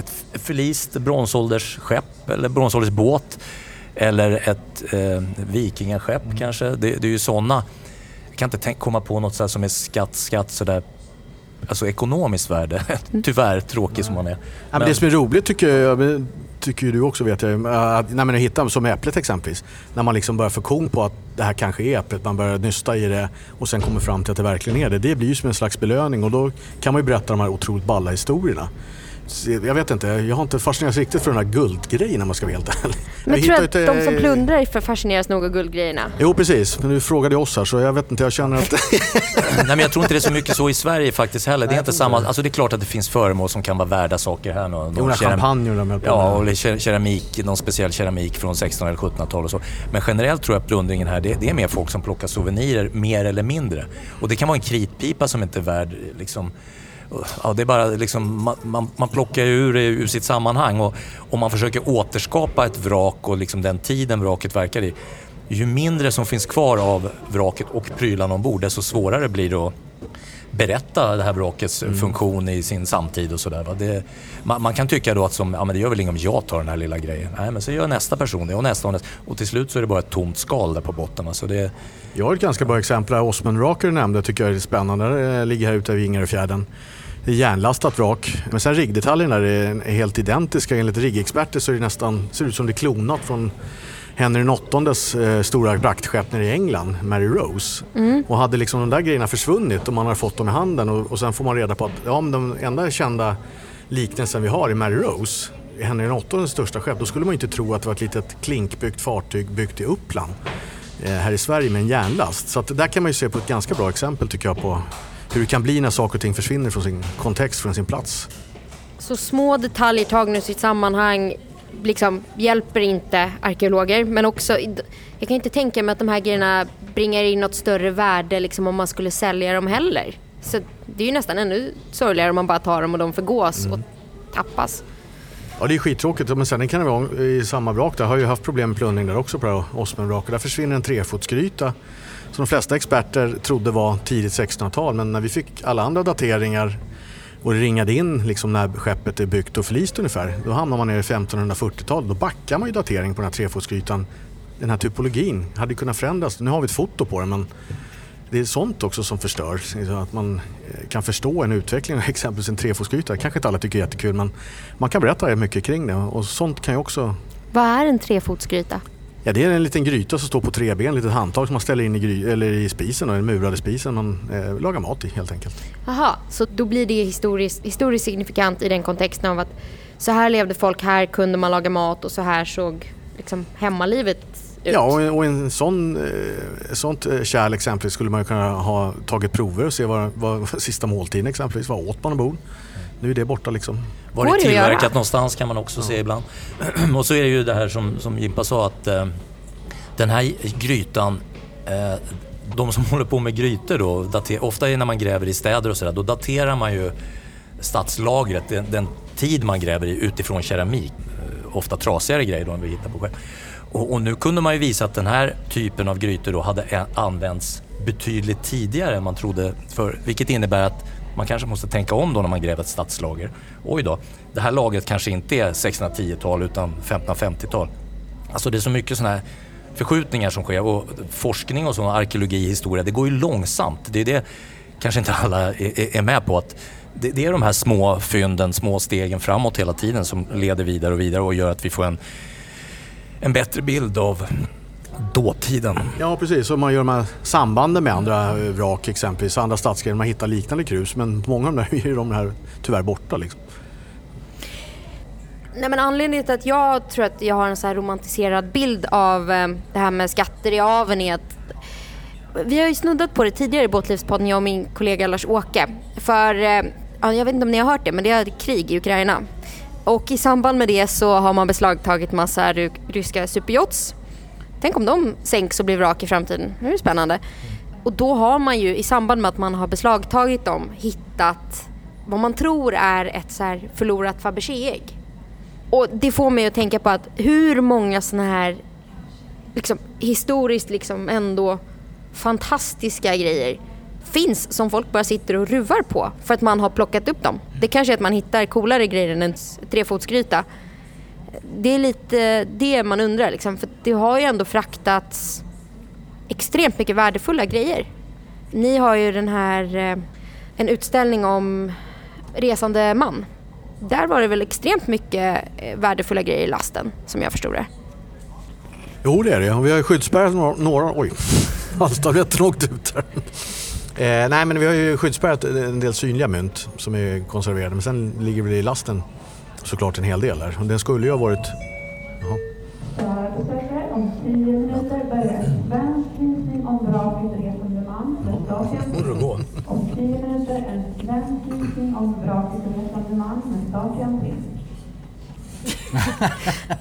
ett förlist bronsåldersskepp eller bronsåldersbåt eller ett eh, vikingaskepp mm. kanske. Det, det, är ju sådana. Jag kan inte tänka, komma på något så som är skatt, skatt sådär alltså ekonomiskt värde. Tyvärr tråkig som man är. Men det som är roligt tycker jag, tycker du också vet jag, att, när man hittar som äpplet exempelvis. När man liksom börjar få kon på att det här kanske är äpplet, man börjar nysta i det och sen kommer fram till att det verkligen är det. Det blir ju som en slags belöning och då kan man ju berätta de här otroligt balla historierna jag vet inte, jag har inte fascinerats riktigt för den här guldgrejen om man ska vara helt ärlig. Men jag tror att inte... de som plundrar för fascineras nog av guldgrejerna? Jo precis, men du frågade oss här så jag vet inte, jag känner att... Nej men jag tror inte det är så mycket så i Sverige faktiskt heller. Det är inte samma, alltså det är klart att det finns föremål som kan vara värda saker här. Någon, någon keram... champagne de Ja, och keramik, någon speciell keramik från 1600 eller 1700-tal och så. Men generellt tror jag att plundringen här, det, det, är mer folk som plockar souvenirer, mer eller mindre. Och det kan vara en kritpipa som inte är värd liksom ja, det är bara liksom, man, man, man plockar ur det ur sitt sammanhang och om man försöker återskapa ett vrak och liksom den tiden vraket verkar i. Ju mindre som finns kvar av vraket och prylarna ombord, desto svårare blir det att berätta det här vrakets mm. funktion i sin samtid och sådär. Man, man, kan tycka då att som, ja, men det gör väl inget om jag tar den här lilla grejen. Nej, men så gör nästa person det och nästa och nästa. Och till slut så är det bara ett tomt skal där på botten. Alltså det... Jag har ett ganska bra exempel. Osman Raker nämnde tycker jag är spännande. Det ligger här ute vid Ingaröfjärden. Det är järnlastat vrak. Men sen riggdetaljerna är helt identiska. Enligt riggexperter så är det nästan, ser ut som det är klonat från Henry VIIIs eh, stora braktskepp nere i England, Mary Rose. Mm. Och hade liksom de där grejerna försvunnit och man har fått dem i handen och, och sen får man reda på att ja, den enda kända liknelsen vi har är Mary Rose. Henry VIIIs största skepp, då skulle man inte tro att det var ett litet klinkbyggt fartyg byggt i Uppland eh, här i Sverige med en järnlast. Så att där kan man ju se på ett ganska bra exempel tycker jag på hur det kan bli när saker och ting försvinner från sin kontext, från sin plats. Så små detaljer tagna ur sitt sammanhang liksom hjälper inte arkeologer men också jag kan inte tänka mig att de här grejerna bringar in något större värde liksom om man skulle sälja dem heller. Så det är ju nästan ännu sorgligare om man bara tar dem och de förgås mm. och tappas. Ja det är skittråkigt men sen kan det vara i samma vrak där. Jag har ju haft problem med plundring där också på Osmenvraket. Där försvinner en trefotsgryta som de flesta experter trodde var tidigt 1600-tal. Men när vi fick alla andra dateringar och det ringade in liksom när skeppet är byggt och förlist ungefär. Då hamnar man nere i 1540-talet. Då backar man ju dateringen på den här trefotsgrytan. Den här typologin hade kunnat förändras. Nu har vi ett foto på den men det är sånt också som förstör. Liksom, att man eh, kan förstå en utveckling av exempelvis en trefotsgryta. Kanske inte alla tycker är jättekul men man kan berätta mycket kring det och sånt kan ju också... Vad är en trefotsgryta? Ja, det är en liten gryta som står på tre ben, ett litet handtag som man ställer in i, gry, eller i spisen, den murade spisen man eh, lagar mat i helt enkelt. Jaha, så då blir det historiskt, historiskt signifikant i den kontexten av att så här levde folk, här kunde man laga mat och så här såg liksom hemmalivet ut. Ja, och, och en sån, eh, sånt eh, kärl exempelvis skulle man kunna ha tagit prover och se vad, vad sista måltiden exempelvis, vad åt man ombord? Nu är det borta liksom. Var det tillverkat någonstans kan man också ja. se ibland. och så är det ju det här som, som Jimpa sa att eh, den här grytan eh, de som håller på med grytor då, dater, ofta när man gräver i städer och sådär, då daterar man ju stadslagret, den, den, tid man gräver i utifrån keramik. Eh, ofta trasigare grejer då än vi hittar på själv. Och, och, nu kunde man ju visa att den här typen av grytor då hade använts betydligt tidigare än man trodde för, vilket innebär att man kanske måste tänka om då när man gräver ett stadslager. Oj då, det här lagret kanske inte är 1610-tal utan 1550-tal. Alltså det är så mycket sådana här förskjutningar som sker och forskning och sån arkeologi, historia, det går ju långsamt. Det är det kanske inte alla är, är med på. att det, det, är de här små fynden, små stegen framåt hela tiden som leder vidare och vidare och gör att vi får en, en bättre bild av dåtiden. Ja precis, och man gör de här sambanden med andra vrak exempelvis, andra stadsgrenar, man hittar liknande krus men många av de där är de här tyvärr borta. Liksom. Nej, men anledningen till att jag tror att jag har en så här romantiserad bild av eh, det här med skatter i aveln är att vi har ju snuddat på det tidigare i Båtlivspodden, jag och min kollega Lars-Åke. För, eh, jag vet inte om ni har hört det, men det är krig i Ukraina. Och i samband med det så har man beslagtagit massa ryska superyachts Tänk om de sänks och blir vrak i framtiden. Det är spännande. Och då har man ju i samband med att man har beslagtagit dem hittat vad man tror är ett så här förlorat Fabergé-ägg. Och det får mig att tänka på att hur många sådana här liksom, historiskt liksom ändå fantastiska grejer finns som folk bara sitter och ruvar på för att man har plockat upp dem. Det kanske är att man hittar coolare grejer än en trefotsgryta det är lite det man undrar liksom, för det har ju ändå fraktats extremt mycket värdefulla grejer. Ni har ju den här, eh, en utställning om resande man. Där var det väl extremt mycket eh, värdefulla grejer i lasten som jag förstod det. Jo det är det. Vi har ju skyddsspärrat några, några oj, halstabletten åkte ut här. Eh, nej men vi har ju skyddsspärrat en del synliga mynt som är konserverade men sen ligger väl i lasten såklart en hel del där. Den skulle ju ha varit... Jaha. om tio minuter börjar svensk visning om vraket resande man med statliga Om tio minuter en svensk visning om vraket resande man med statliga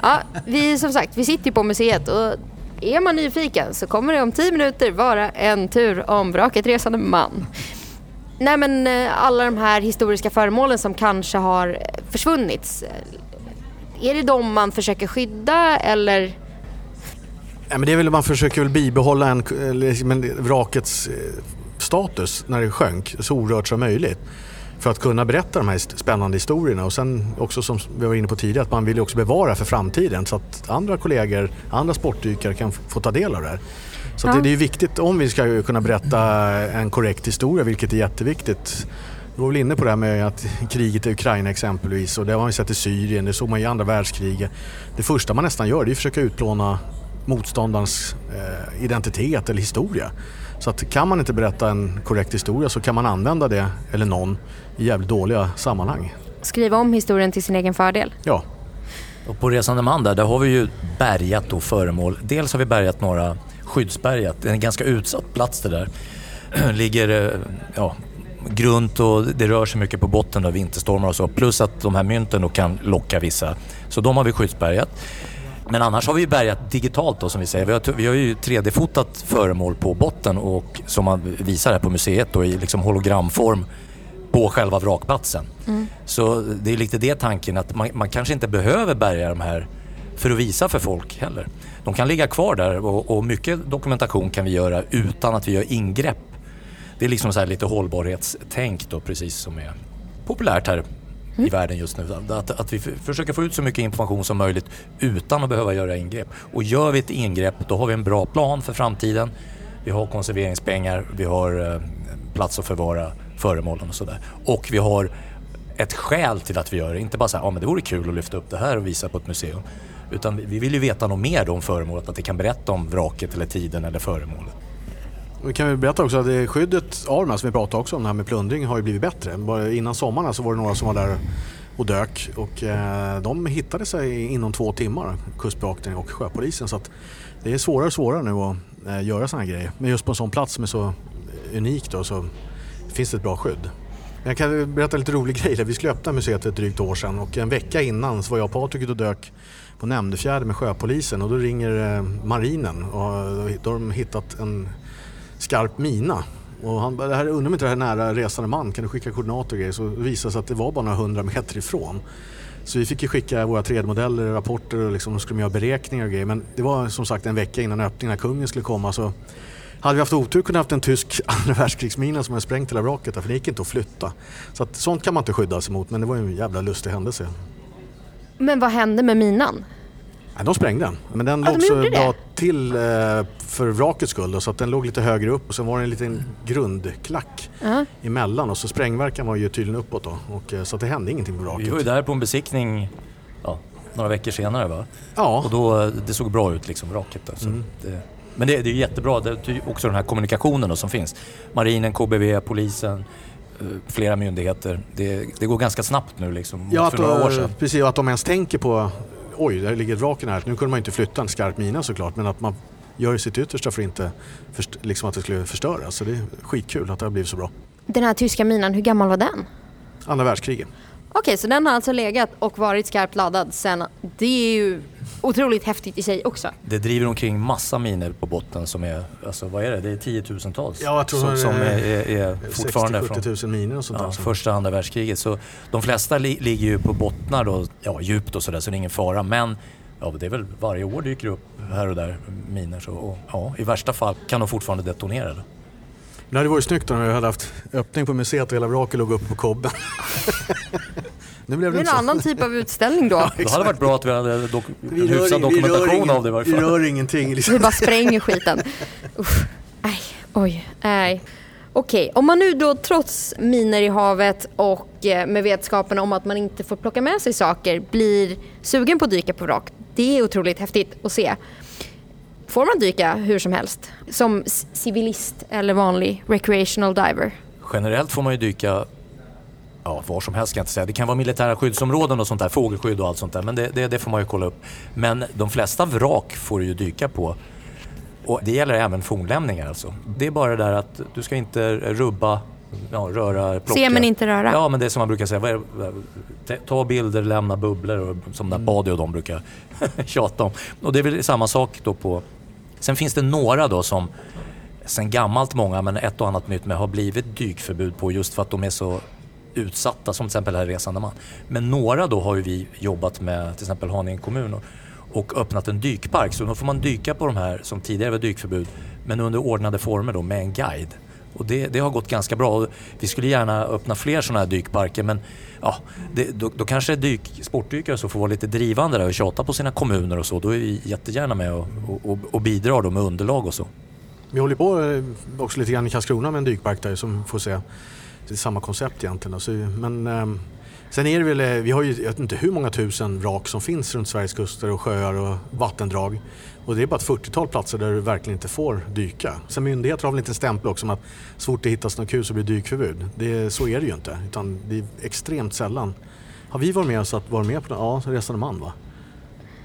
ja, vi som sagt, vi sitter ju på museet och är man nyfiken så kommer det om tio minuter vara en tur om vraket resande man. Nej men eh, alla de här historiska föremålen som kanske har eh, försvunnit. Eh, är det de man försöker skydda eller? Ja, men det är väl man försöker väl bibehålla en, liksom vrakets status när det sjönk så orört som möjligt för att kunna berätta de här spännande historierna och sen också som vi var inne på tidigare att man vill också bevara för framtiden så att andra kollegor, andra sportdykare kan få ta del av det här. Så ja. det, det, är viktigt om vi ska kunna berätta en korrekt historia vilket är jätteviktigt. Du var väl inne på det här med att kriget i Ukraina exempelvis och det har man ju sett i Syrien, det såg man i andra världskriget. Det första man nästan gör det är att försöka utplåna motståndarens eh, identitet eller historia. Så att kan man inte berätta en korrekt historia så kan man använda det, eller någon, i jävligt dåliga sammanhang. Skriva om historien till sin egen fördel? Ja. Och på Resande man där, där har vi ju bärgat då föremål. Dels har vi bärgat några skyddsbergat, det är en ganska utsatt plats det där. Ligger eh, ja, grunt och det rör sig mycket på botten av vinterstormar och så. Plus att de här mynten då kan locka vissa. Så de har vi skyddsbergat. Men annars har vi bärgat digitalt då som vi säger. Vi har, vi har ju 3D-fotat föremål på botten och som man visar här på museet då i liksom hologramform på själva vrakplatsen. Mm. Så det är lite det tanken att man, man, kanske inte behöver bärga de här för att visa för folk heller. De kan ligga kvar där och, och mycket dokumentation kan vi göra utan att vi gör ingrepp. Det är liksom så lite hållbarhetstänk då precis som är populärt här mm. i världen just nu. Att, att vi försöker få ut så mycket information som möjligt utan att behöva göra ingrepp. Och gör vi ett ingrepp då har vi en bra plan för framtiden. Vi har konserveringspengar, vi har eh, plats att förvara föremålen och sådär. Och vi har ett skäl till att vi gör det. Inte bara så här, ja men det vore kul att lyfta upp det här och visa på ett museum. Utan vi vill ju veta något mer om föremålet, att det kan berätta om vraket eller tiden eller föremålet. Vi kan ju berätta också att skyddet av de här som vi pratade också om, det här med plundring, har ju blivit bättre. Bara innan sommaren så var det några som var där och dök och eh, de hittade sig inom två timmar, Kustbevakningen och sjöpolisen. Så att det är svårare och svårare nu att eh, göra sådana här grejer. Men just på en sån plats som är så unik då, så finns det ett bra skydd. Jag kan berätta en lite rolig grej. Vi skulle öppna museet för ett drygt år sedan och en vecka innan så var jag och Patrik ute och dök på Nämndefjärden med sjöpolisen och då ringer eh, marinen och eh, då har de hittat en skarp mina. Och han det här, undrar om inte det här är nära resande man, kan du skicka koordinater och grejer? Så visade det sig att det var bara några hundra meter ifrån. Så vi fick ju skicka våra 3D-modeller, rapporter och liksom skulle göra beräkningar och grejer. Men det var som sagt en vecka innan öppningen när kungen skulle komma. Så hade vi haft otur kunde vi haft en tysk andra världskrigsmina som hade sprängt hela vraket för det gick inte att flytta. Så att, sånt kan man inte skydda sig mot men det var ju en jävla lustig händelse. Men vad hände med minan? Ja, de sprängde den. Men den ja, låg så bra till eh, för vrakets skull. Så att den låg lite högre upp och sen var det en liten grundklack uh -huh. emellan. Och så sprängverkan var ju tydligen uppåt då. Och, eh, så att det hände ingenting på vraket. Vi var ju där på en besiktning ja, några veckor senare va? Ja. Och då, eh, det såg bra ut liksom, vraket. Där, mm. det, men det, det är jättebra, det är också den här kommunikationen som finns. Marinen, KBV, polisen, flera myndigheter. Det, det, går ganska snabbt nu liksom, ja, för några år sedan. Precis, att de ens tänker på oj, där ligger vraken här. Nu kunde man inte flytta en skarp mina såklart, men att man gör sitt yttersta för inte liksom att det skulle förstöras. Så det är skitkul att det har blivit så bra. Den här tyska minan, hur gammal var den? Andra världskriget. Okej, så den har alltså legat och varit skarpt laddad sen. Det är ju otroligt häftigt i sig också. Det driver omkring massa miner på botten som är, alltså vad är det, det är tiotusentals. Ja, jag tror som, som är, är, är fortfarande 60 000 miner och sånt ja, där. Första och andra världskriget. Så de flesta li, ligger ju på bottnar då, ja djupt och sådär så det är ingen fara. Men ja, det är väl varje år dyker upp här och där miner. Så, och, ja, I värsta fall kan de fortfarande detonera. Det. Det hade varit snyggt om vi hade haft öppning på museet och hela vraket låg uppe på kobben. nu blev det, det är en annan typ av utställning då. Ja, det hade varit bra att vi hade dok vi hyfsad dokumentation ingen, av det i Vi rör ingenting. Liksom. Vi bara spränger skiten. Uff. Nej, oj, nej. Okej, om man nu då trots miner i havet och eh, med vetskapen om att man inte får plocka med sig saker blir sugen på att dyka på vrak. Det är otroligt häftigt att se. Får man dyka hur som helst? Som civilist eller vanlig recreational diver? Generellt får man ju dyka ja, var som helst kan jag inte säga. Det kan vara militära skyddsområden och sånt där, fågelskydd och allt sånt där. Men det, det, det får man ju kolla upp. Men de flesta vrak får du ju dyka på. Och det gäller även fornlämningar alltså. Det är bara det där att du ska inte rubba, ja, röra, plocka. Se men inte röra. Ja, men det är som man brukar säga. Ta bilder, lämna bubblor och som där Badi och de brukar tjata om. Och det är väl samma sak då på... Sen finns det några då som sen gammalt många, men ett och annat nytt med har blivit dykförbud på just för att de är så utsatta, som till exempel här Resande man. Men några då har ju vi jobbat med, till exempel Haninge kommun och, och öppnat en dykpark. Så då får man dyka på de här som tidigare var dykförbud, men under ordnade former då med en guide. Och det, det, har gått ganska bra. Vi skulle gärna öppna fler sådana här dykparker men ja, det, då, då, kanske dyk, sportdykare så får vara lite drivande där och tjata på sina kommuner och så. Då är vi jättegärna med och, och, och bidrar då med underlag och så. Vi håller på eh, också lite grann i Karlskrona med en dykpark där som får se det är samma koncept egentligen. Alltså, men ehm, sen är det väl, eh, vi har ju, jag vet inte hur många tusen vrak som finns runt Sveriges kuster och sjöar och vattendrag. Och det är bara ett 40-tal platser där du verkligen inte får dyka. Sen myndigheter har väl inte en stämpel också om att så fort det hittas något kul så blir det dykförbud. Det, så är det ju inte, utan det är extremt sällan. Har vi varit med så att varit med på ja, resande man va?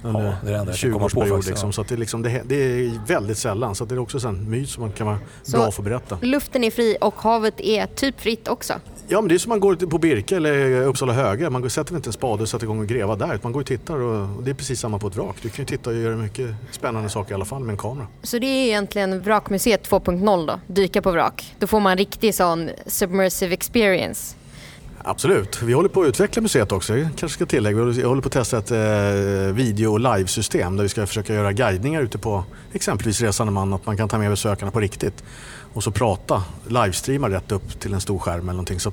Under ja, det är det enda jag komma på faktiskt, liksom, Så att det, liksom, det, det, är väldigt sällan. Så det är också en myt som man kan vara så bra för att berätta. Luften är fri och havet är typ fritt också? Ja, men det är som man går på Birka eller Uppsala höga. Man sätter inte en spade och sätter igång och gräva där. Man går och tittar och det är precis samma på ett vrak. Du kan ju titta och göra mycket spännande saker i alla fall med en kamera. Så det är egentligen Vrakmuseet 2.0 då? Dyka på vrak. Då får man riktig sån submersive experience. Absolut. Vi håller på att utveckla museet också, jag kanske ska tillägga. Vi håller på att testa ett eh, video och livesystem där vi ska försöka göra guidningar ute på exempelvis resande man. Att man kan ta med besökarna på riktigt och så prata, livestreama rätt upp till en stor skärm eller någonting. Så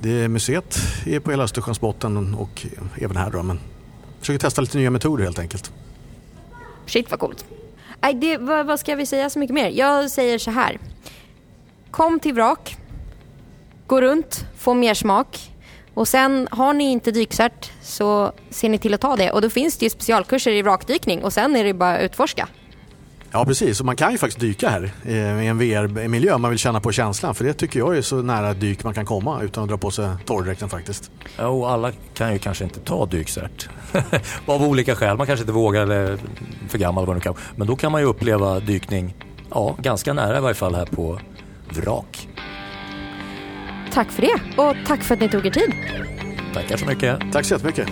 det, museet är på hela Östersjöns botten och även här då. Men försöker testa lite nya metoder helt enkelt. Shit vad coolt. Det, vad, vad ska vi säga så mycket mer? Jag säger så här. Kom till vrak gå runt, få mer smak. Och sen har ni inte dykcert så ser ni till att ta det. Och då finns det ju specialkurser i vrakdykning och sen är det bara att utforska. Ja precis, och man kan ju faktiskt dyka här i en VR-miljö om man vill känna på känslan. För det tycker jag är så nära dyk man kan komma utan att dra på sig torrdräkten faktiskt. Ja, och alla kan ju kanske inte ta dykcert. Av olika skäl, man kanske inte vågar eller för gammal vad det kan. Men då kan man ju uppleva dykning ja, ganska nära i varje fall här på vrak. Tack för det och tack för att ni tog er tid. Tackar så mycket. Tack så jättemycket.